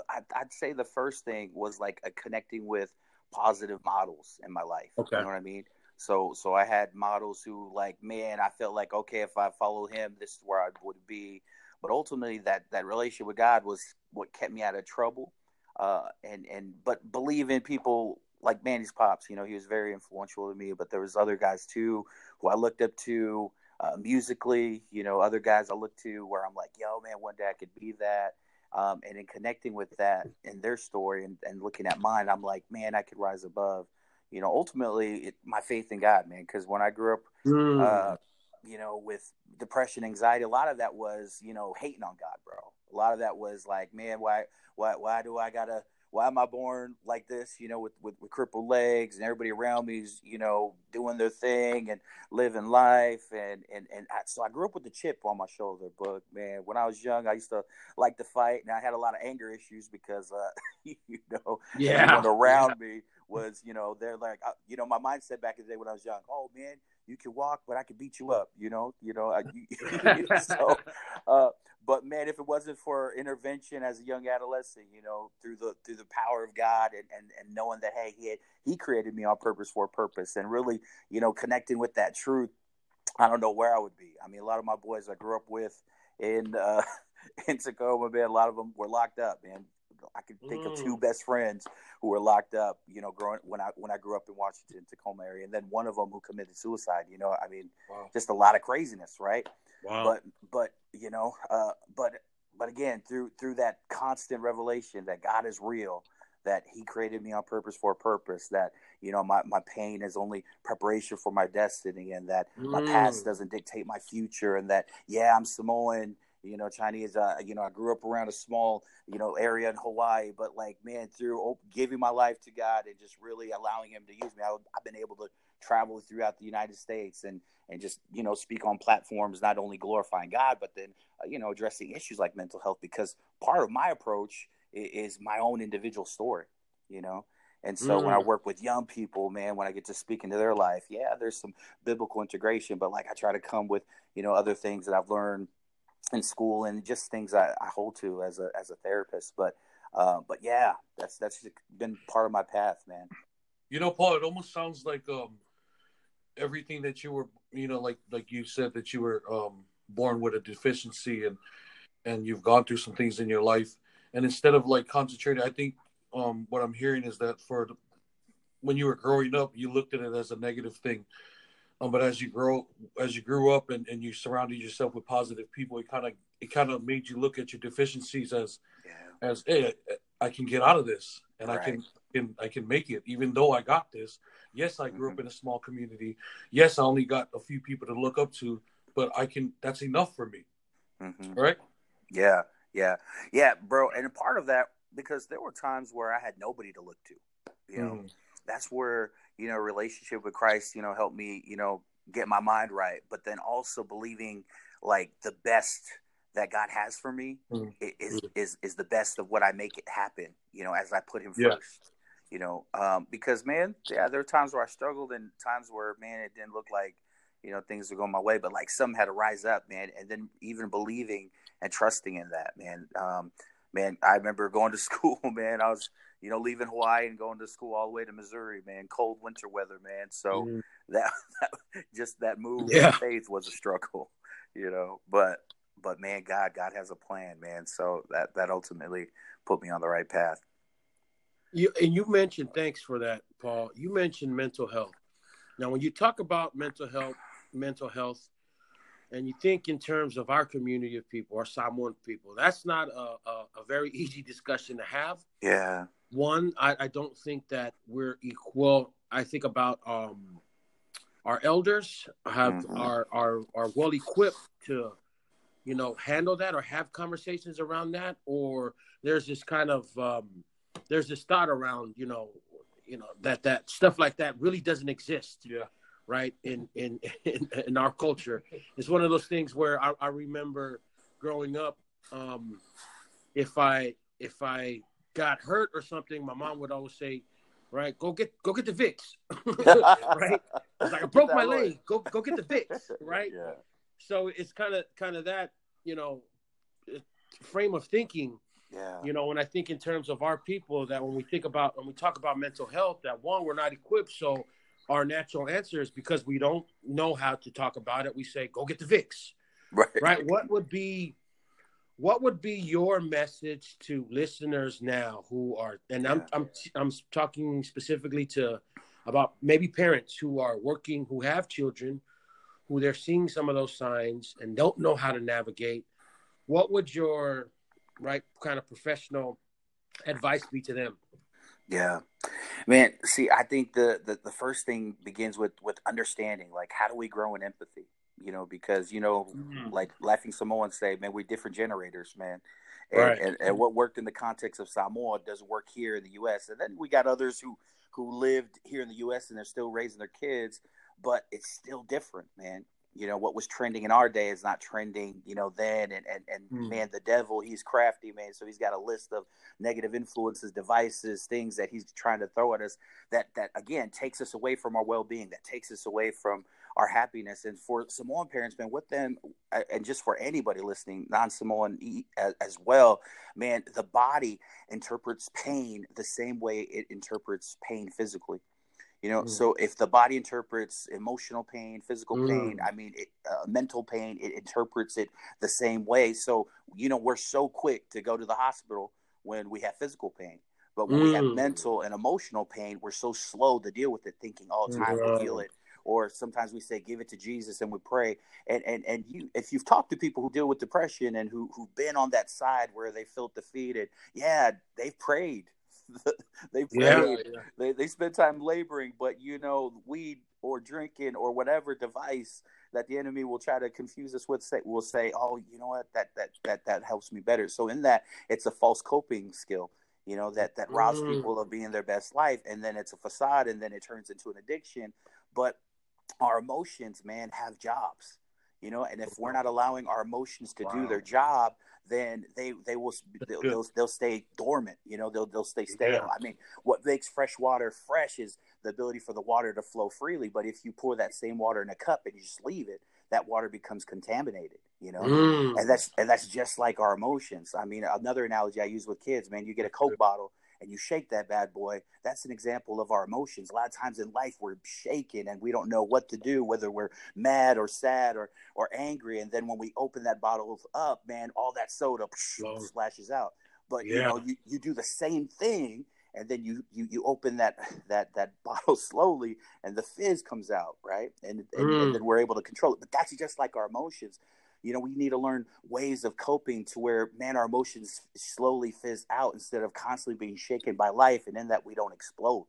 I'd, I'd say the first thing was like a connecting with positive models in my life. Okay. You know what I mean? So, so I had models who, like, man, I felt like, okay, if I follow him, this is where I would be. But ultimately, that that relationship with God was what kept me out of trouble. Uh, and and but believe in people like Manny's pops, you know, he was very influential to me. But there was other guys too who I looked up to uh, musically. You know, other guys I looked to where I'm like, yo, man, one day I could be that. Um, and in connecting with that and their story and, and looking at mine, I'm like, man, I could rise above. You know, ultimately, it, my faith in God, man. Because when I grew up, mm. uh, you know, with depression, anxiety, a lot of that was, you know, hating on God, bro. A lot of that was like, man, why, why, why do I gotta why am I born like this? You know, with, with, with crippled legs and everybody around me is, you know, doing their thing and living life. And, and, and I, so I grew up with the chip on my shoulder. But man, when I was young, I used to like to fight and I had a lot of anger issues because, uh, you know, yeah. everyone around yeah. me was, you know, they're like, uh, you know, my mindset back in the day when I was young, oh man, you can walk, but I can beat you up, you know, you know, I, you, so, uh, but man, if it wasn't for intervention as a young adolescent, you know, through the through the power of God and and, and knowing that hey, he had, he created me on purpose for a purpose, and really, you know, connecting with that truth, I don't know where I would be. I mean, a lot of my boys I grew up with in uh, in Tacoma, man, a lot of them were locked up, man. I can think mm. of two mm. best friends who were locked up, you know, growing when I when I grew up in Washington, Tacoma area, and then one of them who committed suicide. You know, I mean, wow. just a lot of craziness, right? Wow. But but you know, uh, but but again, through through that constant revelation that God is real, that He created me on purpose for a purpose, that you know my, my pain is only preparation for my destiny, and that mm. my past mm. doesn't dictate my future, and that yeah, I'm Samoan you know chinese uh, you know i grew up around a small you know area in hawaii but like man through giving my life to god and just really allowing him to use me I, have been able to travel throughout the united states and and just you know speak on platforms not only glorifying god but then uh, you know addressing issues like mental health because part of my approach is, is my own individual story you know and so mm. when I mm. work with young people, man, when I get to speak into their life, yeah, there's some biblical integration, but like I try to come with, you know, other things that I've learned in school and just things I, I hold to as a as a therapist. But uh, but yeah, that's that's been part of my path, man. You know, Paul, it almost sounds like um, everything that you were, you know, like like you said that you were um, born with a deficiency and and you've gone through some things in your life, and instead of like concentrating, I think um, what I'm hearing is that for the, when you were growing up, you looked at it as a negative thing. Um, but as you grow, as you grew up and, and you surrounded yourself with positive people, it kind of it kind of made you look at your deficiencies as yeah. as hey, I can get out of this and Right. I can, can I can make it even though I got this. Yes, I grew Mhm. up in a small community. Yes, I only got a few people to look up to, but I can that's enough for me. Mhm. Right? Yeah, yeah, yeah, bro. And a part of that because there were times where I had nobody to look to. You know, Mhm. that's where you know relationship with Christ, you know, helped me, you know, get my mind right. But then also believing like the best that God has for me Mhm. is is is the best of what I make it happen. You know, as I put Him Yeah. first. You know, um, because man, yeah, there are times where I struggled and times where man, it didn't look like you know things were going my way, but like some had to rise up, man, and then even believing and trusting in that, man. Um, man, I remember going to school, man. I was, you know, leaving Hawaii and going to school all the way to Missouri, man. Cold winter weather, man. So Mhm. that, that just that move Yeah. of faith was a struggle, you know. But but man, God, God has a plan, man. So that that ultimately put me on the right path. You and you mentioned thanks for that, Paul. You mentioned mental health. Now, when you talk about mental health, mental health, and you think in terms of our community of people, our Samoan people, that's not a, a, a very easy discussion to have. Yeah. One, I, I don't think that we're equal. I think about um, our elders have Mhm. are are are well equipped to, you know, handle that or have conversations around that. Or there's this kind of um, there's this thought around, you know, you know that that stuff like that really doesn't exist Yeah. right in in in, in our culture it's one of those things where i, I remember growing up um if i if i got hurt or something my mom would always say right go get go get the vicks right it's like i broke my way. leg go go get the vicks right Yeah. so it's kind of kind of that you know frame of thinking Yeah. you know when i think in terms of our people that when we think about when we talk about mental health that one we're not equipped so our natural answer is because we don't know how to talk about it we say go get the vicks Right. right what would be what would be your message to listeners now who are and i'm i'm i'm talking specifically to about maybe parents who are working who have children who they're seeing some of those signs and don't know how to navigate what would your right kind of professional advice be to them Yeah, man. See, I think the, the the first thing begins with with understanding. Like, how do we grow in empathy? You know, because you know, Mhm. like laughing Samoans say, man, we're different generators, man. And, Right. and, and what worked in the context of Samoa doesn't work here in the U.S. And then we got others who who lived here in the U.S. and they're still raising their kids, but it's still different, man. You know what was trending in our day is not trending, you know, then. And and, and Hmm. man, the devil, he's crafty, man. So he's got a list of negative influences, devices, things that he's trying to throw at us that that again takes us away from our well-being, that takes us away from our happiness. And for Samoan parents, man, with them, and just for anybody listening, non-Samoan e- as, well, man, the body interprets pain the same way it interprets pain physically. You know, Mm. so if the body interprets emotional pain, physical Mm. pain, I mean, it, uh, mental pain, it interprets it the same way. So, you know, we're so quick to go to the hospital when we have physical pain. But when we have Mm. mental and emotional pain, we're so slow to deal with it, thinking, "Oh, time will heal it." Or sometimes we say, "Give it to Jesus," and we pray. And and and you, if you've talked to people who deal with depression and who who've been on that side where they felt defeated, yeah, they've prayed. they yeah, prayed. They they spend time laboring, but you know, weed or drinking or whatever device that the enemy will try to confuse us with say will say, Oh, you know what, that that that that helps me better. So in that it's a false coping skill, you know, that that robs Mm. people of being their best life and then it's a facade and then it turns into an addiction. But our emotions, man, have jobs. You know, and if we're not allowing our emotions to do their job, then they they will they'll, they'll, they'll stay dormant. You know, they'll they'll stay stale. Yeah. I mean, what makes fresh water fresh is the ability for the water to flow freely. But if you pour that same water in a cup and you just leave it, that water becomes contaminated. You know, Mm. and that's and that's just like our emotions. I mean, another analogy I use with kids, man, you get a Coke bottle and you shake that bad boy. That's an example of our emotions. A lot of times in life we're shaking and we don't know what to do, whether we're mad or sad or or angry. And then when we open that bottle up, man, all that soda splashes out. But you know, you, you do the same thing and then you, you you open that that that bottle slowly and the fizz comes out, right? And and, Mm. and then we're able to control it. But that's just like our emotions you know we need to learn ways of coping to where man our emotions slowly fizz out instead of constantly being shaken by life and in that we don't explode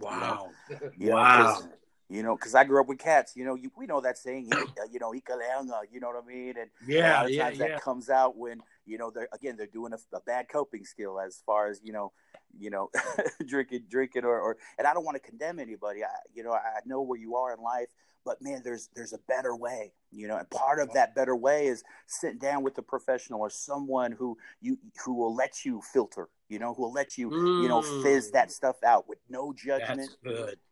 Wow. you know, Wow. 'cause- you know, because I grew up with cats. You know, you, we know that saying. uh, You know, ikalenga. You know what I mean? And a Yeah, lot of yeah, times yeah. that comes out when you know they're again they're doing a, a bad coping skill as far as you know, you know, drinking, drinking, or, or and I don't want to condemn anybody. I, you know, I know where you are in life, but man, there's there's a better way. You know, and part of that better way is sitting down with a professional or someone who you who will let you filter. You know, who will let you you know fizz Mm. that stuff out with no judgment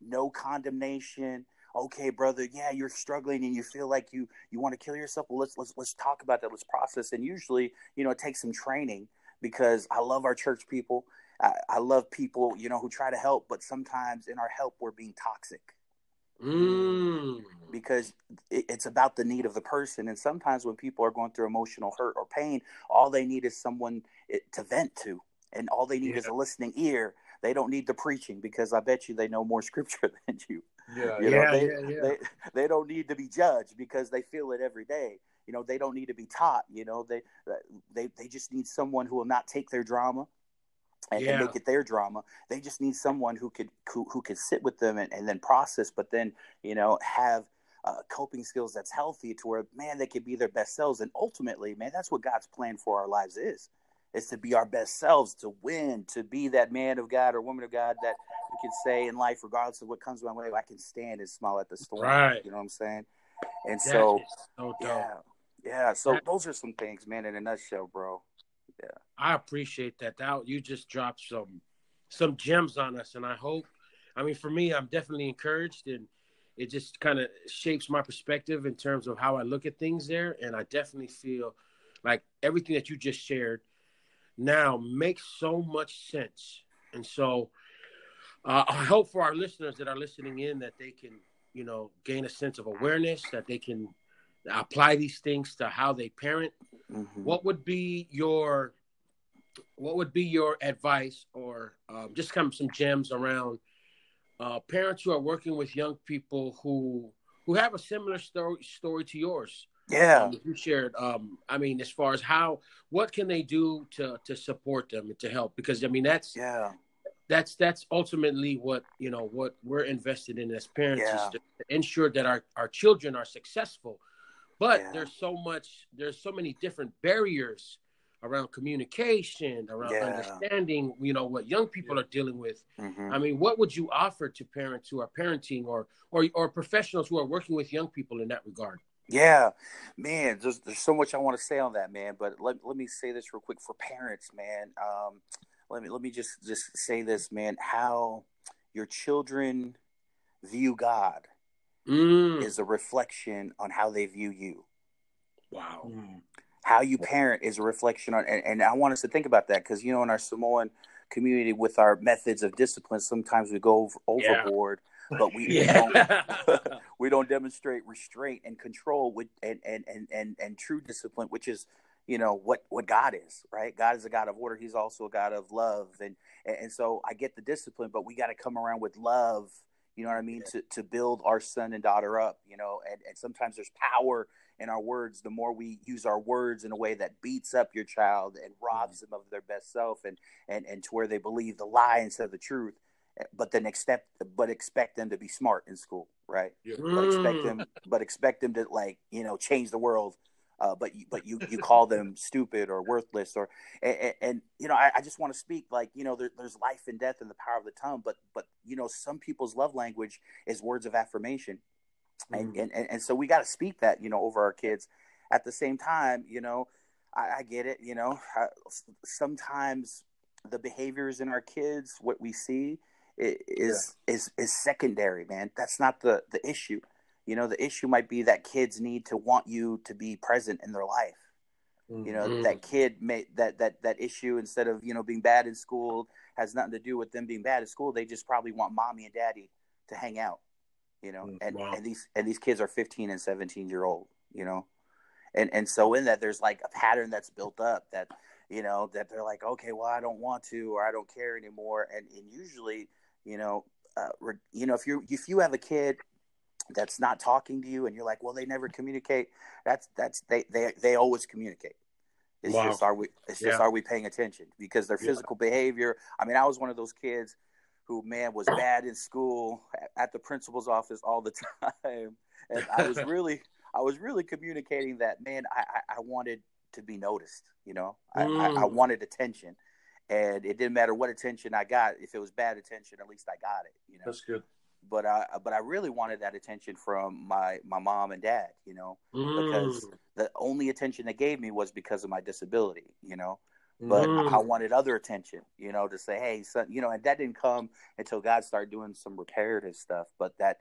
no condemnation okay brother yeah you're struggling and you feel like you you want to kill yourself well let's let's let's talk about that let's process and usually you know it takes some training because i love our church people I, I love people you know who try to help but sometimes in our help we're being toxic Mm. because it's about the need of the person and sometimes when people are going through emotional hurt or pain all they need is someone to vent to and all they need is a listening ear they don't need the preaching because i bet you they know more scripture than you Yeah, you yeah. know, Yeah, they, yeah, yeah. they they don't need to be judged because they feel it every day. You know, they don't need to be taught. You know, they they they just need someone who will not take their drama and, and make it their drama. They just need someone who could who, who could sit with them and, and then process, but then you know have uh, coping skills that's healthy to where man they could be their best selves. And ultimately, man, that's what God's plan for our lives is. Is to be our best selves, to win, to be that man of God or woman of God that we can say in life, regardless of what comes my way, I can stand and smile at the storm. Right. You know what I'm saying? And That so, so yeah, yeah. So those are some things, man, in a nutshell, bro. I appreciate that. That you just dropped some some gems on us, and I hope. I mean, for me, I'm definitely encouraged, and it just kind of shapes my perspective in terms of how I look at things there. And I definitely feel like everything that you just shared now makes so much sense. And so, uh, I hope for our listeners that are listening in that they can, you know, gain a sense of awareness, that they can apply these things to how they parent Mhm. what would be your what would be your advice or um, just kind of some gems around uh, parents who are working with young people who who have a similar story story to yours? Yeah, um, you shared um, i mean as far as how what can they do to to support them and to help? Because i mean that's yeah, that's that's ultimately what you know what we're invested in as parents Yeah. is to ensure that our, our children are successful. But Yeah. there's so much there's so many different barriers around communication around Yeah. understanding you know what young people are dealing with Mhm. i mean what would you offer to parents who are parenting or or or professionals who are working with young people in that regard yeah, man. There's there's so much I want to say on that, man. But let let me say this real quick for parents, man. Um, let me let me just just say this, man. How your children view God Mm. is a reflection on how they view you. wow Mm. How you parent is a reflection on and, and i want us to think about that because you know in our samoan community with our methods of discipline sometimes we go over, Yeah. overboard but we, we yeah. don't we don't demonstrate restraint and control with and and, and and and true discipline which is you know what what god is right? God is a god of order. He's also a god of love and and, and so i get the discipline but we got to come around with love you know what i mean to to build our son and daughter up you know and and sometimes there's power in our words the more we use our words in a way that beats up your child and robs them of their best self and and and to where they believe the lie instead of the truth but then expect but expect them to be smart in school right? But expect Mm. them but expect them to like you know change the world uh, but you but you you call them stupid or worthless or and, and you know I, I just want to speak like you know there, there's life and death in the power of the tongue but but you know some people's love language is words of affirmation and, and and and so we got to speak that you know over our kids. At the same time you know i, I get it you know I, sometimes the behaviors in our kids what we see is is is secondary man. That's not the the issue. You know the issue might be that kids need to want you to be present in their life. You know Mhm. that kid may that that that issue instead of you know being bad in school has nothing to do with them being bad at school. They just probably want mommy and daddy to hang out you know Mm, and wow. and these and these kids are 15 and 17 year old you know and and so in that there's like a pattern that's built up that you know that they're like okay well i don't want to or i don't care anymore and and usually you know uh, you know if you if you have a kid that's not talking to you and you're like well they never communicate that's that's they they, they always communicate it's Wow. just are we it's just are we paying attention because their Yeah. physical behavior i mean i was one of those kids who man was bad in school at the principal's office all the time and i was really i was really communicating that man i i, I wanted to be noticed you know I, I, I Mm. wanted attention and it didn't matter what attention i got if it was bad attention at least i got it you know That's good. but I but I really wanted that attention from my my mom and dad, you know, because Mm. the only attention they gave me was because of my disability, you know. But Mm. I wanted other attention, you know, to say, hey, son, you know, and that didn't come until God started doing some reparative stuff. But that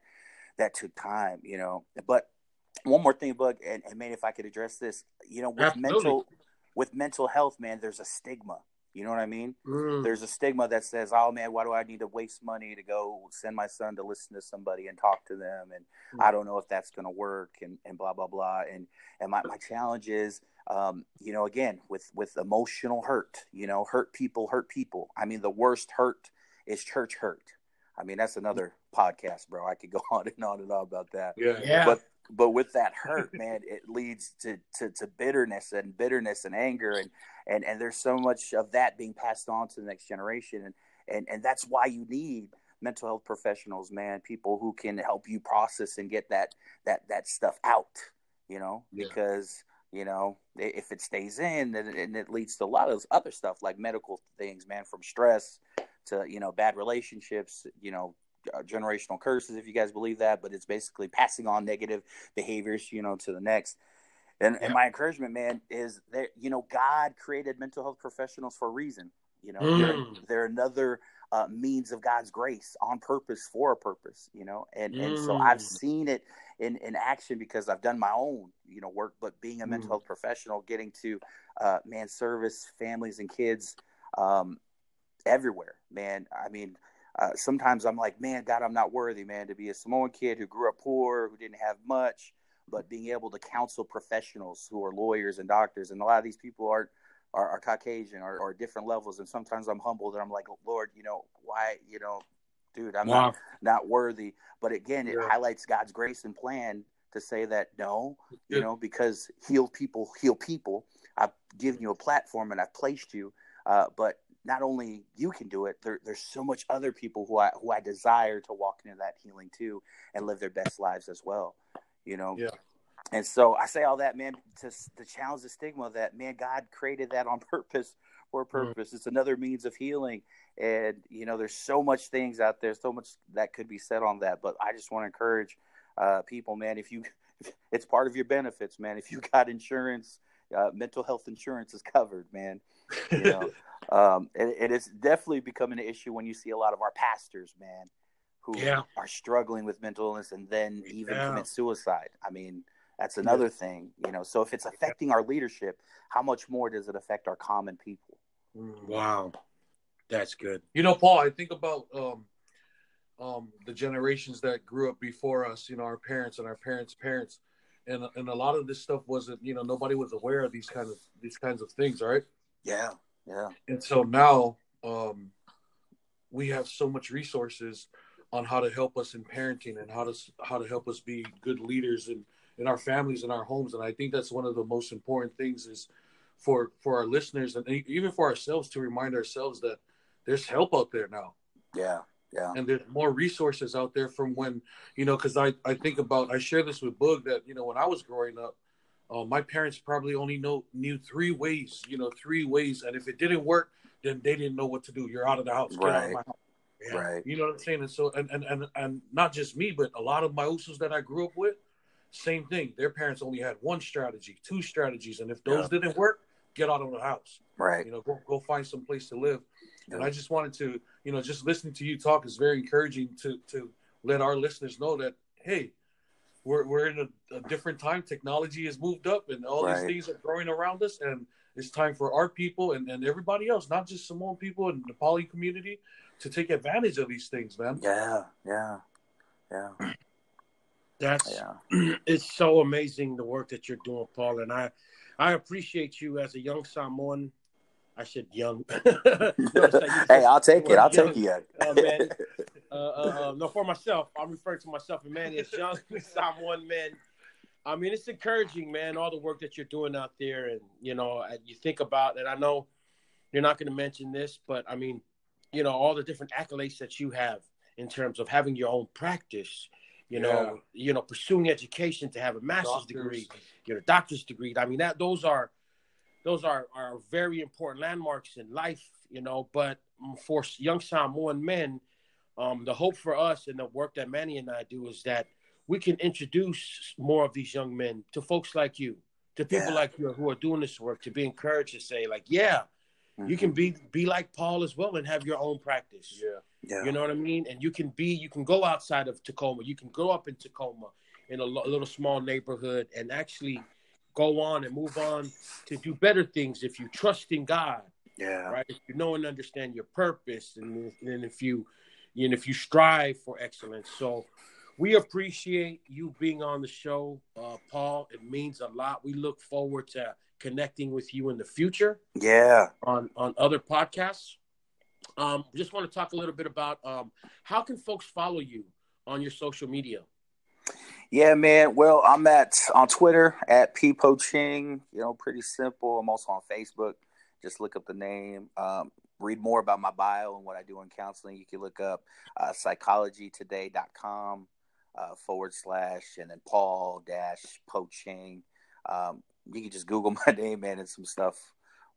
that took time, you know. But one more thing, Bug, and, and man, if I could address this, you know, with Absolutely. mental with mental health, man, there's a stigma. You know what I mean? Mm. there's a stigma that says, "Oh man, why do I need to waste money to go send my son to listen to somebody and talk to them?" And I don't know if that's going to work, and, and blah blah blah. And and my, my challenge is, um, you know, again with with emotional hurt. You know, hurt people hurt people. I mean, the worst hurt is church hurt. I mean, that's another podcast, bro. I could go on and on and on about that Yeah. Yeah. but but with that hurt man it leads to, to to bitterness and bitterness and anger and and and there's so much of that being passed on to the next generation and and and that's why you need mental health professionals man people who can help you process and get that that that stuff out you know Yeah. because you know if it stays in then it, and it leads to a lot of other stuff like medical things man from stress to you know bad relationships you know generational curses if you guys believe that but it's basically passing on negative behaviors you know to the next and, Yeah. and my encouragement man is that you know god created mental health professionals for a reason you know Mm. they're, they're another uh, means of god's grace on purpose for a purpose you know and and so Mm. i've seen it in in action because i've done my own you know work but being a mental Mm. health professional getting to uh man service families and kids um everywhere man i mean uh, sometimes I'm like, man, God, I'm not worthy, man, to be a Samoan kid who grew up poor, who didn't have much, but being able to counsel professionals who are lawyers and doctors, and a lot of these people are are, are Caucasian or, or different levels, and sometimes I'm humbled and I'm like, Lord, you know, why, you know, dude, I'm Wow. not not worthy. But again, it Yeah. highlights God's grace and plan to say that no, you know, because heal people heal people. I've given you a platform and I've placed you, uh, but not only you can do it, there, there's so much other people who I who I desire to walk into that healing too and live their best lives as well. You know. Yeah. And so I say all that, man, to to challenge the stigma that man, God created that on purpose for a purpose. It's another means of healing, and you know, there's so much things out there, so much that could be said on that. But I just want to encourage uh, people, man, if you, it's part of your benefits, man. If you got insurance, uh, mental health insurance is covered, man. You know, um, and, and it's definitely becoming an issue when you see a lot of our pastors, man, who Yeah. are struggling with mental illness and then even Yeah. commit suicide. I mean, that's another thing, you know. So if it's affecting our leadership, how much more does it affect our common people? Mm. Wow. That's good. You know, Paul, I think about um, um, the generations that grew up before us. You know, our parents and our parents' parents, and and a lot of this stuff wasn't. You know, nobody was aware of these kind of these kinds of things, right? Yeah, yeah, And so now um, we have so much resources on how to help us in parenting and how to how to help us be good leaders in in our families and our homes. And I think that's one of the most important things is for for our listeners and even for ourselves to remind ourselves that there's help out there now. Yeah, yeah, and there's more resources out there from when you know because I, I think about i share this with boog that you know when i was growing up uh, my parents probably only know knew three ways you know three ways. And if it didn't work then they didn't know what to do. You're out of the house. Get out of Right. my house. Yeah. right, you know what i'm saying? And so and, and and and not just me but a lot of my usos that i grew up with same thing. Their parents only had one strategy two strategies. And if those didn't work get out of the house. Right. you know go, go find some place to live. And i just wanted to you know just listening to you talk is very encouraging to to let our listeners know that hey we're, we're in a, a different time technology has moved up and all Right. these things are growing around us and it's time for our people and, and everybody else not just Samoan people and the poly community to take advantage of these things man Yeah, yeah, yeah, That's yeah. it's so amazing the work that you're doing, Paul, and I I appreciate you as a young Samoan. I said young. No, it's like you hey, I'll take it. I'll young. take you. Oh, man. uh, uh, no, for myself, I'm referring to myself and Manny as young one man I mean, it's encouraging, man, all the work that you're doing out there, and you know, you think about, and I know you're not going to mention this, but I mean, you know, all the different accolades that you have in terms of having your own practice, you know, Yeah. you know, pursuing education to have a master's Doctors. degree, get a doctor's degree. I mean, that those are those are are very important landmarks in life, you know. But for young Samoan men, um, the hope for us and the work that Manny and I do is that we can introduce more of these young men to folks like you, to people Yeah. like you who are doing this work, to be encouraged to say, like, yeah, you can be be like Paul as well and have your own practice. Yeah. Yeah. You know what I mean? And you can be, you can go outside of Tacoma. You can grow up in Tacoma in a, lo- a little small neighborhood and actually go on and move on to do better things if you trust in God, yeah. right? If you know and understand your purpose, and, and if you, and if you strive for excellence. So we appreciate you being on the show, uh, Paul. It means a lot. We look forward to connecting with you in the future Yeah. on on other podcasts. Um, just want to talk a little bit about um, how can folks follow you on your social media? Yeah, man. Well, I'm at on Twitter at p poaching. You know, pretty simple. I'm also on Facebook. Just look up the name. Um, read more about my bio and what I do in counseling. You can look up uh, psychologytoday.com uh, forward slash and then Paul dash poaching. Um, you can just Google my name, man, and some stuff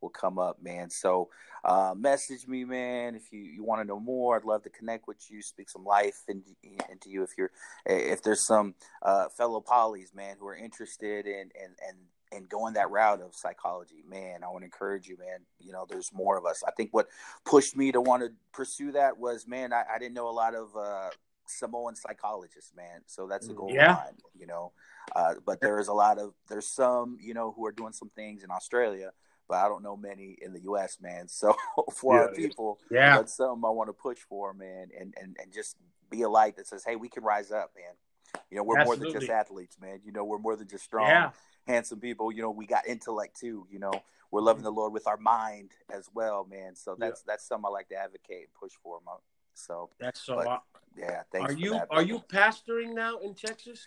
will come up, man. So uh, message me, man, if you, you want to know more. I'd love to connect with you, speak some life into, into you if you're if there's some uh, fellow polys, man, who are interested in and and and going that route of psychology, man, I want to encourage you, man. You know, there's more of us. I think what pushed me to want to pursue that was, man, I, I didn't know a lot of uh, Samoan psychologists, man. So that's a goal Yeah. of mine, you know. Uh, but there is a lot of there's some, you know, who are doing some things in Australia, but I don't know many in the U.S., man. So for our people, Yeah, that's something I want to push for, man, and and and just be a light that says, hey, we can rise up, man. You know, we're more than just athletes, man. You know, we're more than just strong, yeah, handsome people. You know, we got intellect too. You know, we're loving mm-hmm. the Lord with our mind as well, man. So that's that's something I like to advocate and push for, man. So that's so. But yeah, thanks. are you that, are you pastoring now in Texas?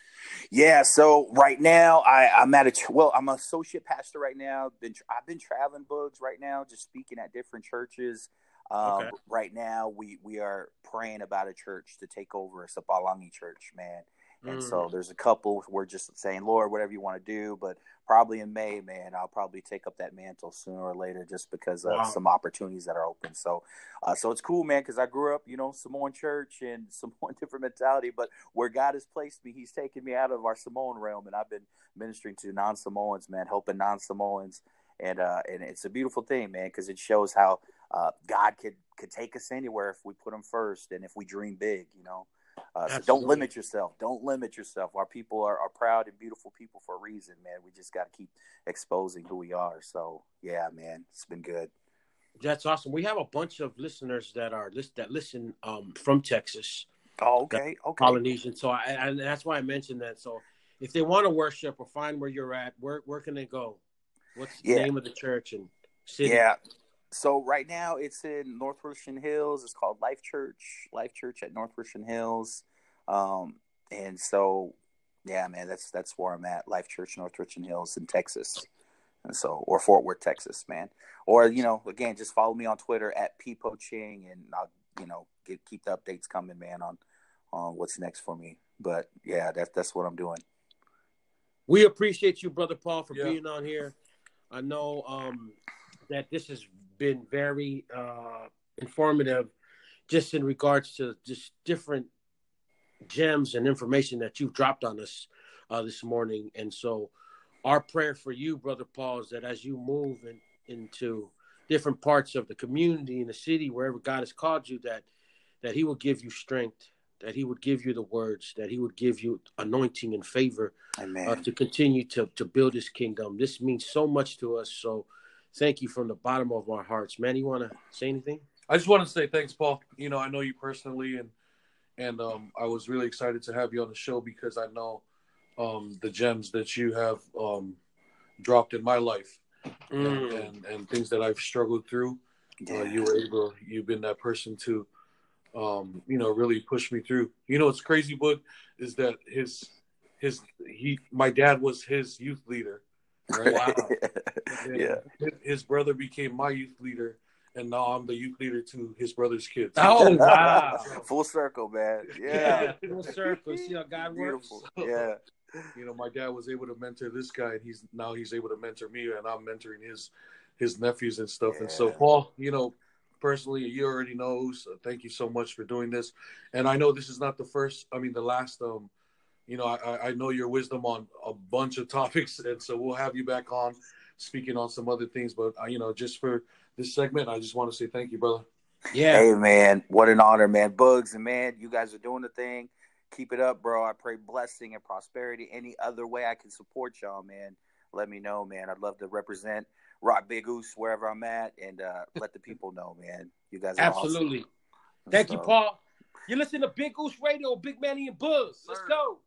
Yeah, so right now I, I'm at a well, I'm an associate pastor right now. Been I've been traveling bugs right now, just speaking at different churches. Um, Okay. Right now we we are praying about a church to take over It's a Sapalangi church, man. And Mm. so there's a couple we're just saying, Lord, whatever you want to do, but probably in May, man, I'll probably take up that mantle sooner or later, just because of Wow. some opportunities that are open. So, uh, so it's cool, man, because I grew up, you know, Samoan church and Samoan different mentality, but where God has placed me, He's taken me out of our Samoan realm, and I've been ministering to non Samoans, man, helping non Samoans, and uh, and it's a beautiful thing, man, because it shows how uh, God could could take us anywhere if we put Him first and if we dream big, you know. Uh, so don't limit yourself. Don't limit yourself. Our people are, are proud and beautiful people for a reason, man. We just got to keep exposing who we are. So yeah, man, it's been good. That's awesome. We have a bunch of listeners that are list that listen um, from Texas, Oh, okay, okay. Polynesian. So I, and that's why I mentioned that. So if they want to worship or find where you're at, where where can they go? What's the Yeah. name of the church and city? Yeah. So right now it's in North Richland Hills. It's called Life Church. Life Church at North Richland Hills. Um, and so yeah, man, that's that's where I'm at. Life Church, North Richland Hills in Texas. And so or Fort Worth, Texas, man. Or, you know, again, just follow me on Twitter at Poaching and I'll, you know, get keep the updates coming, man, on on what's next for me. But yeah, that's that's what I'm doing. We appreciate you, brother Paul, for Yeah. being on here. I know um, that this has been very uh, informative, just in regards to just different gems and information that you've dropped on us uh, this morning. And so, our prayer for you, brother Paul, is that as you move in, into different parts of the community in the city, wherever God has called you, that that He will give you strength, that He would give you the words, that He would give you anointing and favor Amen. uh, to continue to to build his kingdom. This means so much to us. So thank you from the bottom of our hearts. Man, you want to say anything? I just want to say thanks, Paul. You know, I know you personally, and and um, I was really excited to have you on the show because I know um, the gems that you have um, dropped in my life and, and and things that I've struggled through. yeah. Uh, you were able, you've been that person to um, you know, really push me through. You know, what's crazy, book is that his his he my dad was his youth leader, right? Wow. yeah. His, his brother became my youth leader, and now I'm the youth leader to his brother's kids. Oh wow! Full circle, man. Yeah, full circle. See how God beautiful. works. Yeah. You know, my dad was able to mentor this guy, and he's now he's able to mentor me, and I'm mentoring his his nephews and stuff. Yeah. And so, Paul, you know, personally, you already know. So thank you so much for doing this. And I know this is not the first. I mean, the last. Um, you know, I, I know your wisdom on a bunch of topics, and so we'll have you back on speaking on some other things. But uh, you know, just for this segment, I just want to say thank you, brother. Yeah. Hey, man, what an honor, man. Bugs and man, you guys are doing the thing. Keep it up, bro. I pray blessing and prosperity. Any other way I can support y'all, man, let me know, man. I'd love to represent Rock Big Goose wherever I'm at and uh, let the people know, man. You guys Absolutely. Awesome. Thank so. you, Paul. You listen to Big Goose Radio, Big Manny and Bugs. Let's go.